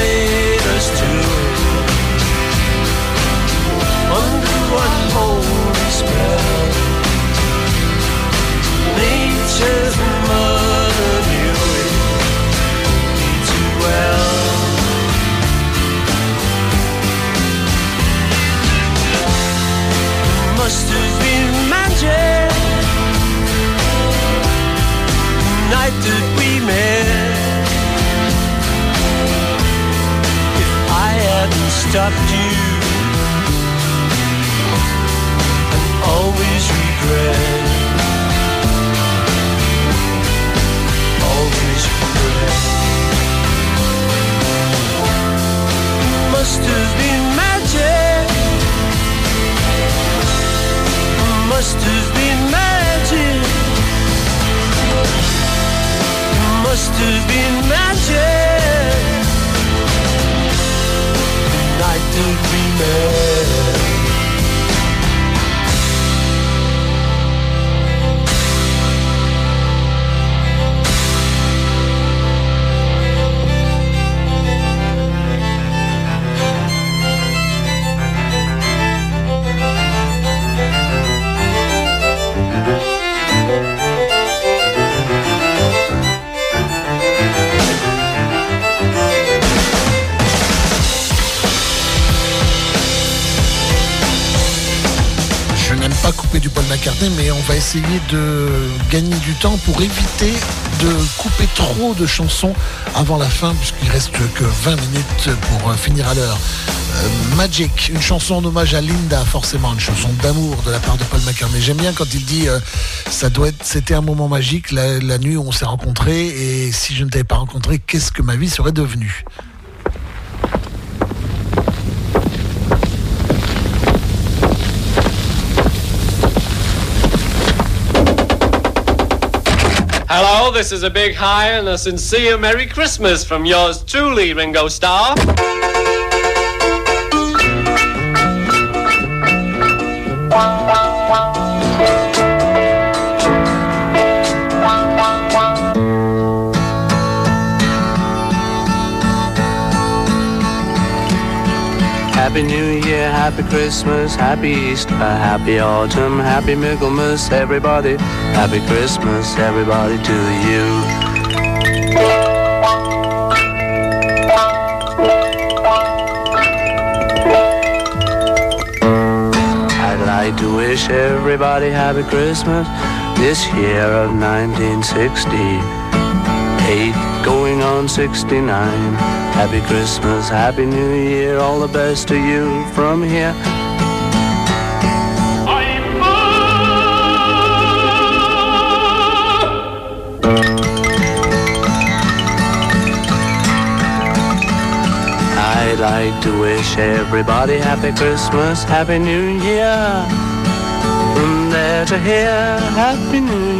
made us two. Under what holy spell nature's mother knew it too well. Must have been. Essayer de gagner du temps pour éviter de couper trop de chansons avant la fin, puisqu'il reste que 20 minutes pour euh, finir à l'heure. Euh, Magic, une chanson en hommage à Linda, forcément, une chanson d'amour de la part de Paul McCartney. J'aime bien quand il dit euh, ça doit être, c'était un moment magique, la, nuit où on s'est rencontrés, et si je ne t'avais pas rencontré, qu'est-ce que ma vie serait devenue? This is a big hi and a sincere Merry Christmas from yours truly, Ringo Starr. Happy Christmas, Happy Easter, Happy Autumn, Happy Michaelmas, everybody. Happy Christmas, everybody, to you. I'd like to wish everybody Happy Christmas this year of 1968, going on 69. Happy Christmas, Happy New Year, all the best to you from here. I'd like to wish everybody Happy Christmas, Happy New Year. From there to here, Happy New Year,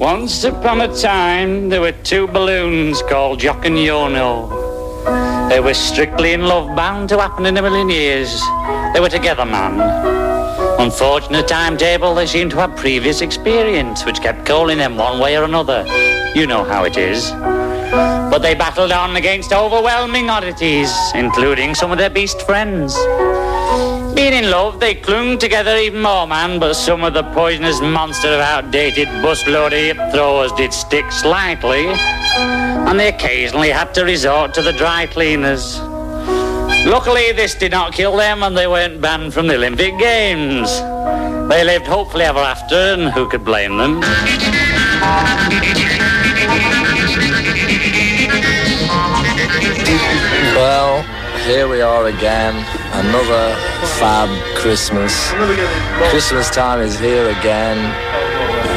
Once upon a time, there were two balloons called Jock and Yono. They were strictly in love, bound to happen in a million years. They were together, man. Unfortunate timetable, they seemed to have previous experience, which kept calling them one way or another. You know how it is. But they battled on against overwhelming oddities, including some of their beast friends. Being in love, they clung together even more, man, but some of the poisonous monster of outdated busload hip throwers did stick slightly, and they occasionally had to resort to the dry cleaners. Luckily, this did not kill them, and they weren't banned from the Olympic Games. They lived hopefully ever after, and who could blame them? Well, here we are again. Another fab Christmas. Christmas time is here again.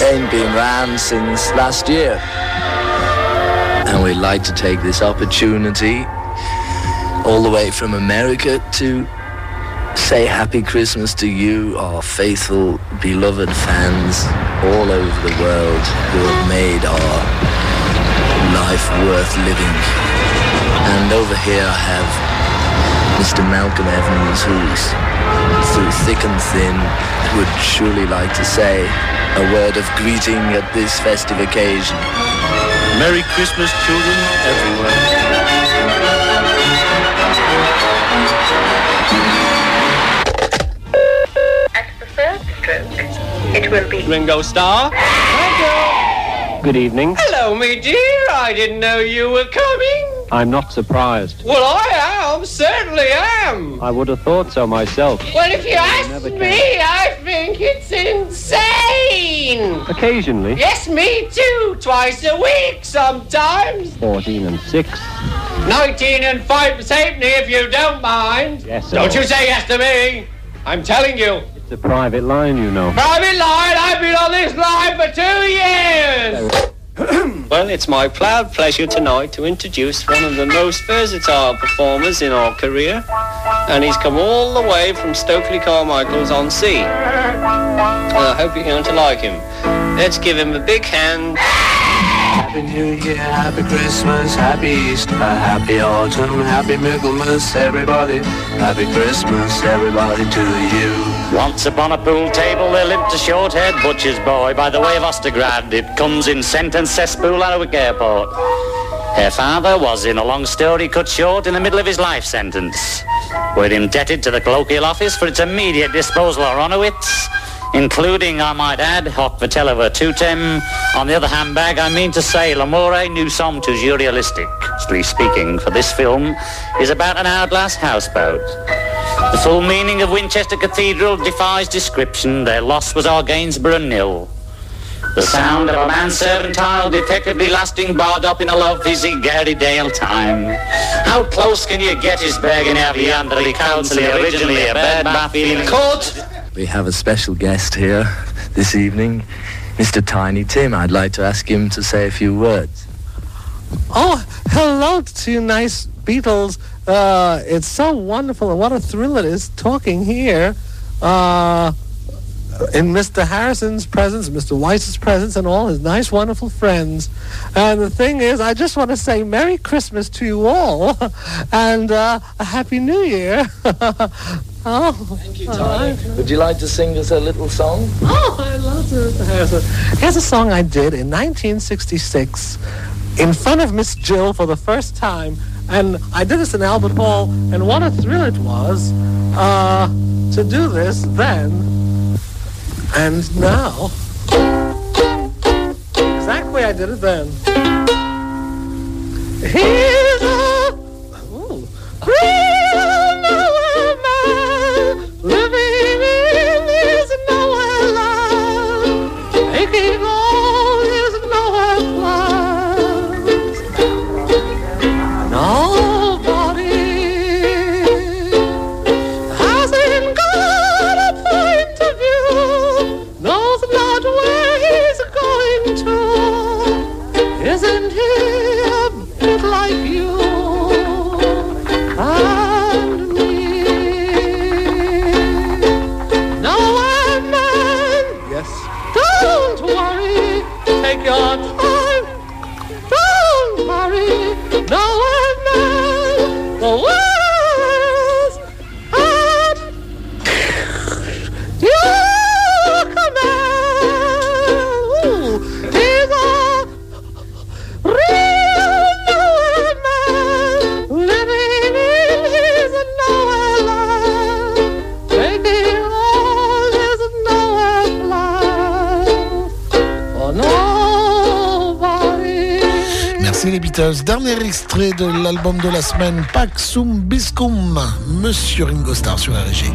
Ain't been round since last year. And we'd like to take this opportunity all the way from America to say happy Christmas to you, our faithful, beloved fans all over the world who have made our life worth living. And over here I have Mr. Malcolm Evans, who's through thick and thin would surely like to say a word of greeting at this festive occasion. Merry Christmas, children everywhere. At the third stroke, It will be Ringo Starr. Good evening. Hello, me dear. I didn't know you were coming. I'm not surprised. Well, I am. Certainly am. I would have thought so myself. Well, if you ask me, I think it's insane. Occasionally. Yes, me too. Twice a week sometimes. 14 and 6. 19 and 5 halfpenny if you don't mind. Yes, sir. Don't you say yes to me. I'm telling you. It's a private line, you know. Private line, I've been on this line for two years. Well, it's my proud pleasure tonight to introduce one of the most versatile performers in our career, and he's come all the way from Stokely Carmichael's on sea. I hope you're going to like him. Let's give him a big hand. Happy New Year, Happy Christmas, Happy Easter, Happy Autumn, Happy Michaelmas, everybody. Happy Christmas, everybody, to you. Once upon a pool table there lived a short-haired butcher's boy by the way of Ostergrad. It comes in sentence cesspool at Wick Airport. Her father was, in a long story, cut short in the middle of his life sentence. We're indebted to the colloquial office for its immediate disposal of Ronowitz, including, I might add, Hoc Vitello Virtutem. On the other handbag, I mean to say, L'amore sommes toujours realistically speaking, for this film is about an hourglass houseboat. The full meaning of Winchester Cathedral defies description. Their loss was our Gainsborough nil. The sound of a manservant child effectively lasting barred up in a lovely Gary Dale time. How close can you get his begging out under the council originally a bad bath feeling court? We have a special guest here this evening, Mr. Tiny Tim. I'd like to ask him to say a few words. Oh, hello to you nice Beatles. Uh, it's so wonderful and what a thrill it is talking here uh, in Mr. Harrison's presence, Mr. Weiss's presence, and all his nice, wonderful friends. And the thing is, I just want to say Merry Christmas to you all and uh, a Happy New Year. oh, Thank you, Tony. Would you like to sing us a little song? Oh, I love Mr. Harrison. Here's a song I did in 1966 in front of Miss Jill for the first time. And I did this in Albert Hall, and what a thrill it was uh, to do this then and now. Exactly, I did it then. Here's a ooh, Dernier extrait de l'album de la semaine, Paxum Biscum, Monsieur Ringo Starr sur RG.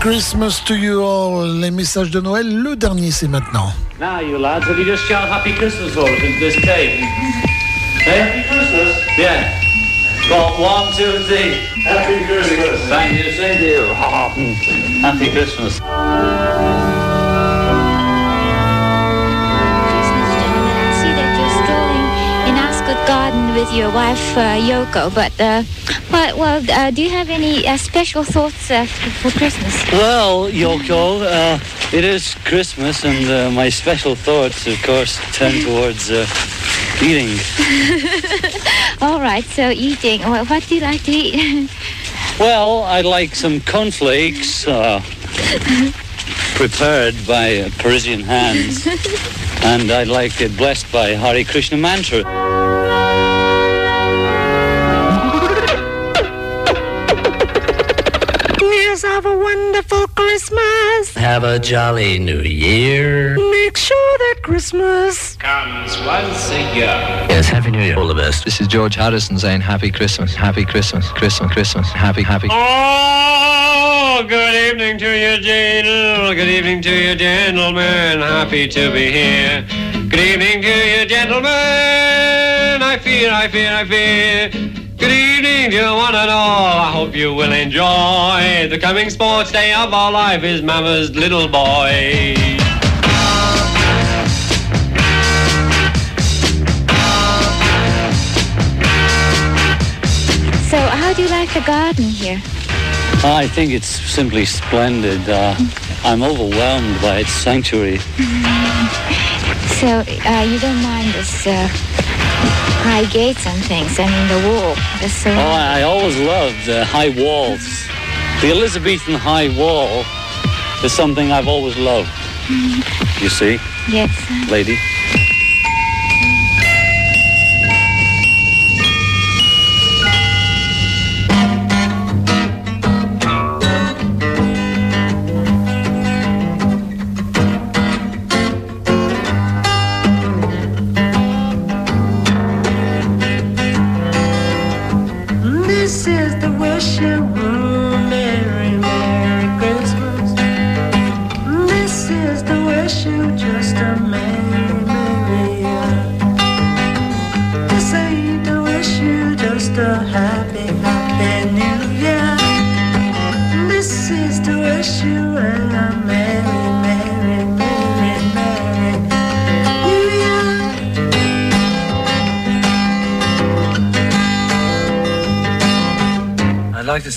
Christmas to you all. Les messages de Noël, le dernier c'est maintenant. Now, you lads, will you just shout Happy Christmas for us into this tape? Hey? Happy Christmas? Yeah. Go on, one, two, three. Happy Christmas. Thank you, same to you. Happy Christmas. I see that you're strolling in Ascot Garden with your wife uh, Yoko. But uh, well, well uh, do you have any uh, special thoughts uh, for Christmas? Well, Yoko, uh, it is Christmas, and uh, my special thoughts, of course, turn towards uh, eating. All right. So eating. Well, what do you like to eat? Well, I'd like some cornflakes uh, prepared by uh, Parisian hands, and I'd like it blessed by Hare Krishna mantra. Have a jolly new year. Make sure that Christmas Comes once a year. Yes, Happy New Year. All the best. This is George Harrison saying Happy Christmas. Happy Christmas. Christmas. Christmas. Happy, happy. Oh, good evening to you, gentle. Good evening to you, gentlemen. Happy to be here. Good evening to you, gentlemen. I fear, I fear, I fear. Good evening to one and all. I hope you will enjoy the coming sports day of our life is Mama's little boy. so how do you like the garden here? I think it's simply splendid. Uh, I'm overwhelmed by its sanctuary. So uh, you don't mind this uh, high gates and things? I mean the wall. The Oh, surround- I, I always loved uh, high walls. The Elizabethan high wall is something I've always loved. You see, Yes. lady?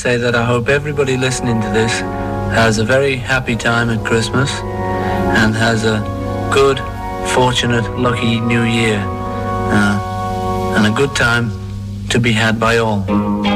Say that I hope everybody listening to this has a very happy time at Christmas and has a good, fortunate, lucky new year. Uh, and a good time to be had by all.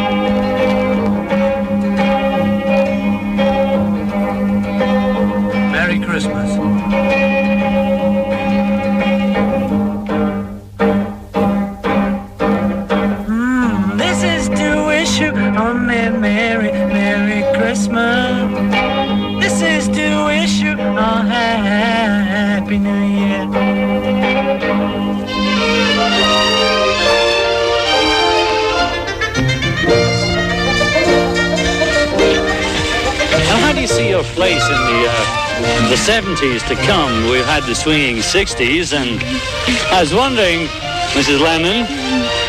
The 70s to come? We've had the swinging 60s, and I was wondering, Mrs. Lennon,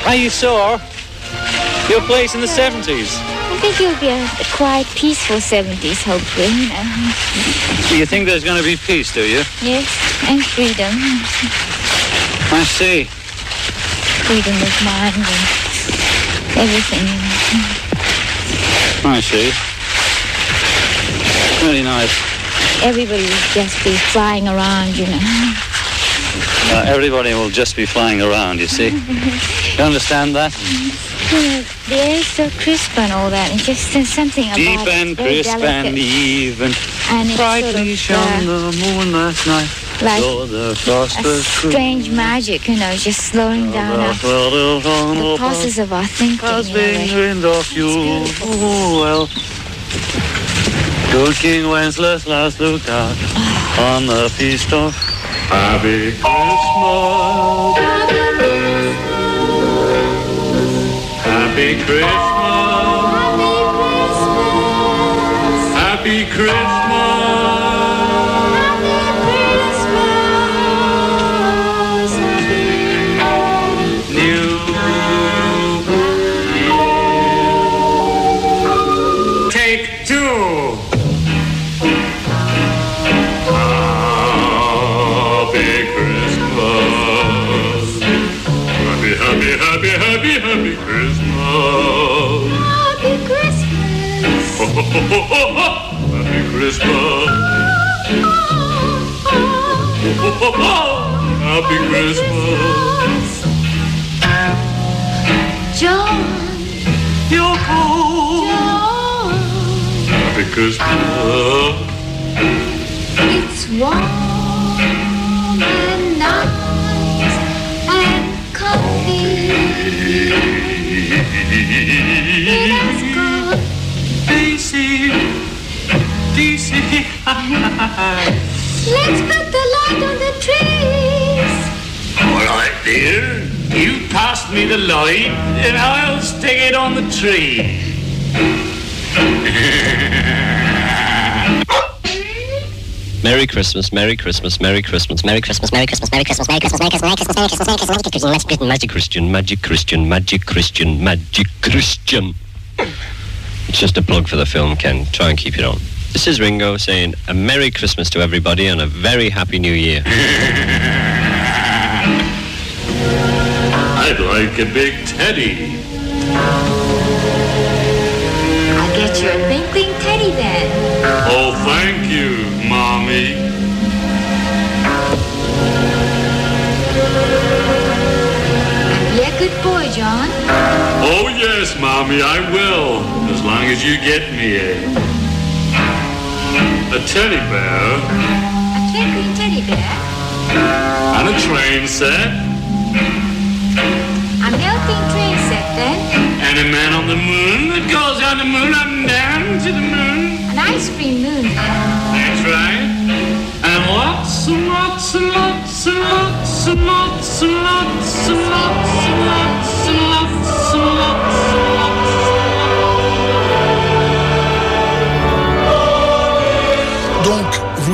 how you saw your place in the 70s? I think it'll be a, quiet, peaceful 70s, hopefully. You know. You think there's going to be peace, do you? Yes, and freedom. I see. Freedom of mind and everything. I see. Very nice. Everybody will just be flying around, you know. Uh, everybody will just be flying around, you see. You understand that? You the air is so crisp and all that, and just there's something about Deep and crisp delicate. and even. And brightly sort shone of, the moon last night. like So the frost a strange magic, you know, just slowing down our, the process of our thinking. Has in a way. been wind of you. Oh, well. Good King Wenceslas last looked out on the feast of Happy Christmas. Happy Christmas. Happy Happy Christmas. Happy Christmas. Happy Christmas. John. Yoko. John. Happy Christmas. It's warm and nice and comfy. It Let's put the light on the trees. All right, dear. You pass me the light, and I'll stick it on the tree. Merry Christmas, Merry Christmas, Merry Christmas, Merry Christmas, Merry Christmas, Merry Christmas, Merry Christmas, Merry Christmas, Merry Christmas, Merry Christmas, Merry Christmas, Merry Christmas, Magic Christian, Magic Christian, Magic Christian, Magic Christian. It's just a plug for the film, Ken. Try and keep it on. This is Ringo saying a Merry Christmas to everybody and a very Happy New Year. I'd like a big teddy. I'll get you a twinkling teddy then. Oh, thank you, Mommy. Be a good boy, John. Oh, yes, Mommy, I will. As long as you get me a... A teddy bear A twinkling teddy bear. and a train set A melting train set then. and a man on the moon that goes on the moon up and down to the moon. An ice cream moon. That's right. And lots and lots and lots and lots and lots and lots and lots and lots and lots and lots.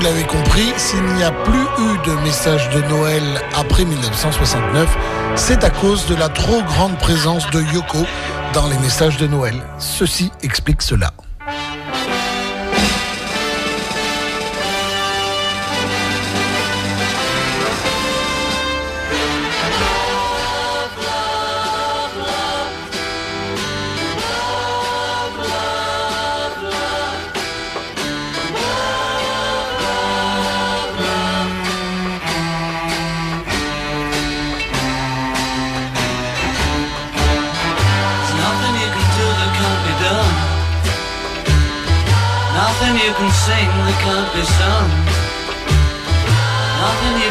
L'avez compris, s'il n'y a plus eu de message de Noël après 1969, c'est à cause de la trop grande présence de Yoko dans les messages de Noël. Ceci explique cela.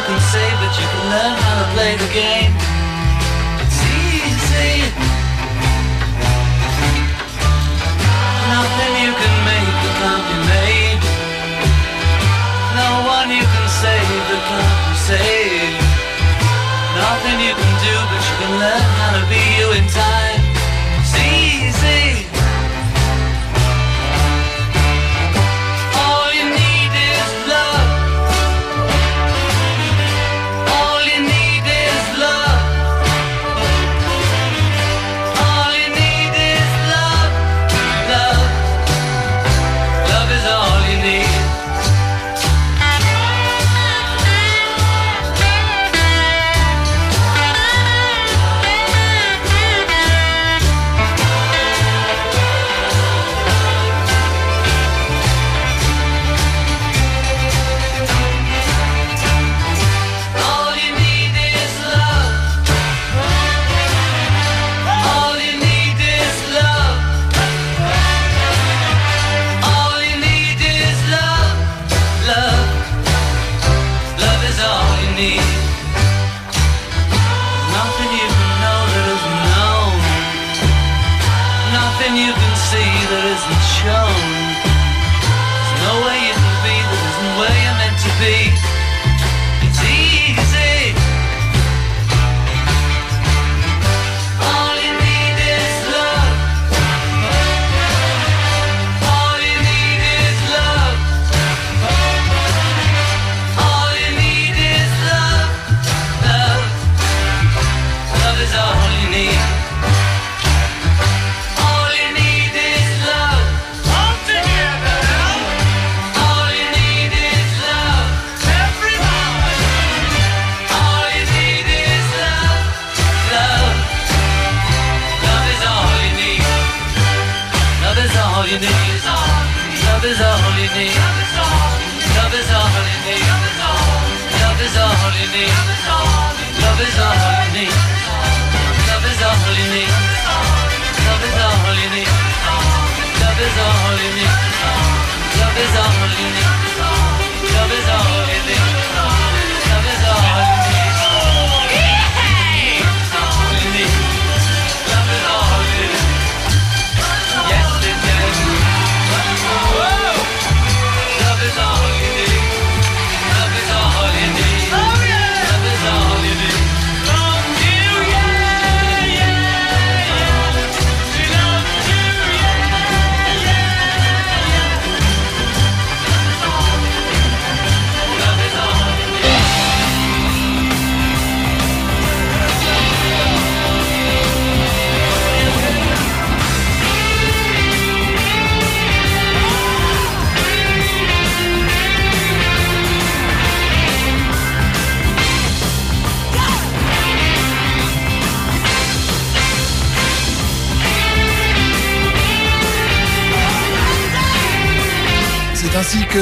Can say, but you can learn how to play the game.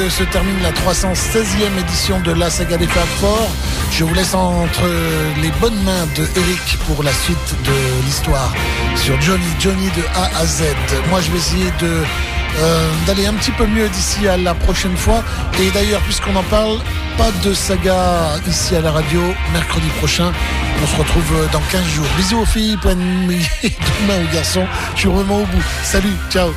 Se termine la 316e édition de la saga des Fab Four. Je vous laisse entre les bonnes mains de Eric pour la suite de l'histoire sur Johnny, Johnny de A à Z. Moi, je vais essayer de euh, d'aller un petit peu mieux d'ici à la prochaine fois. Et d'ailleurs, puisqu'on en parle, pas de saga ici à la radio mercredi prochain. On se retrouve dans 15 jours. Bisous aux filles, plein de mains aux garçons. Je suis vraiment au bout. Salut, ciao.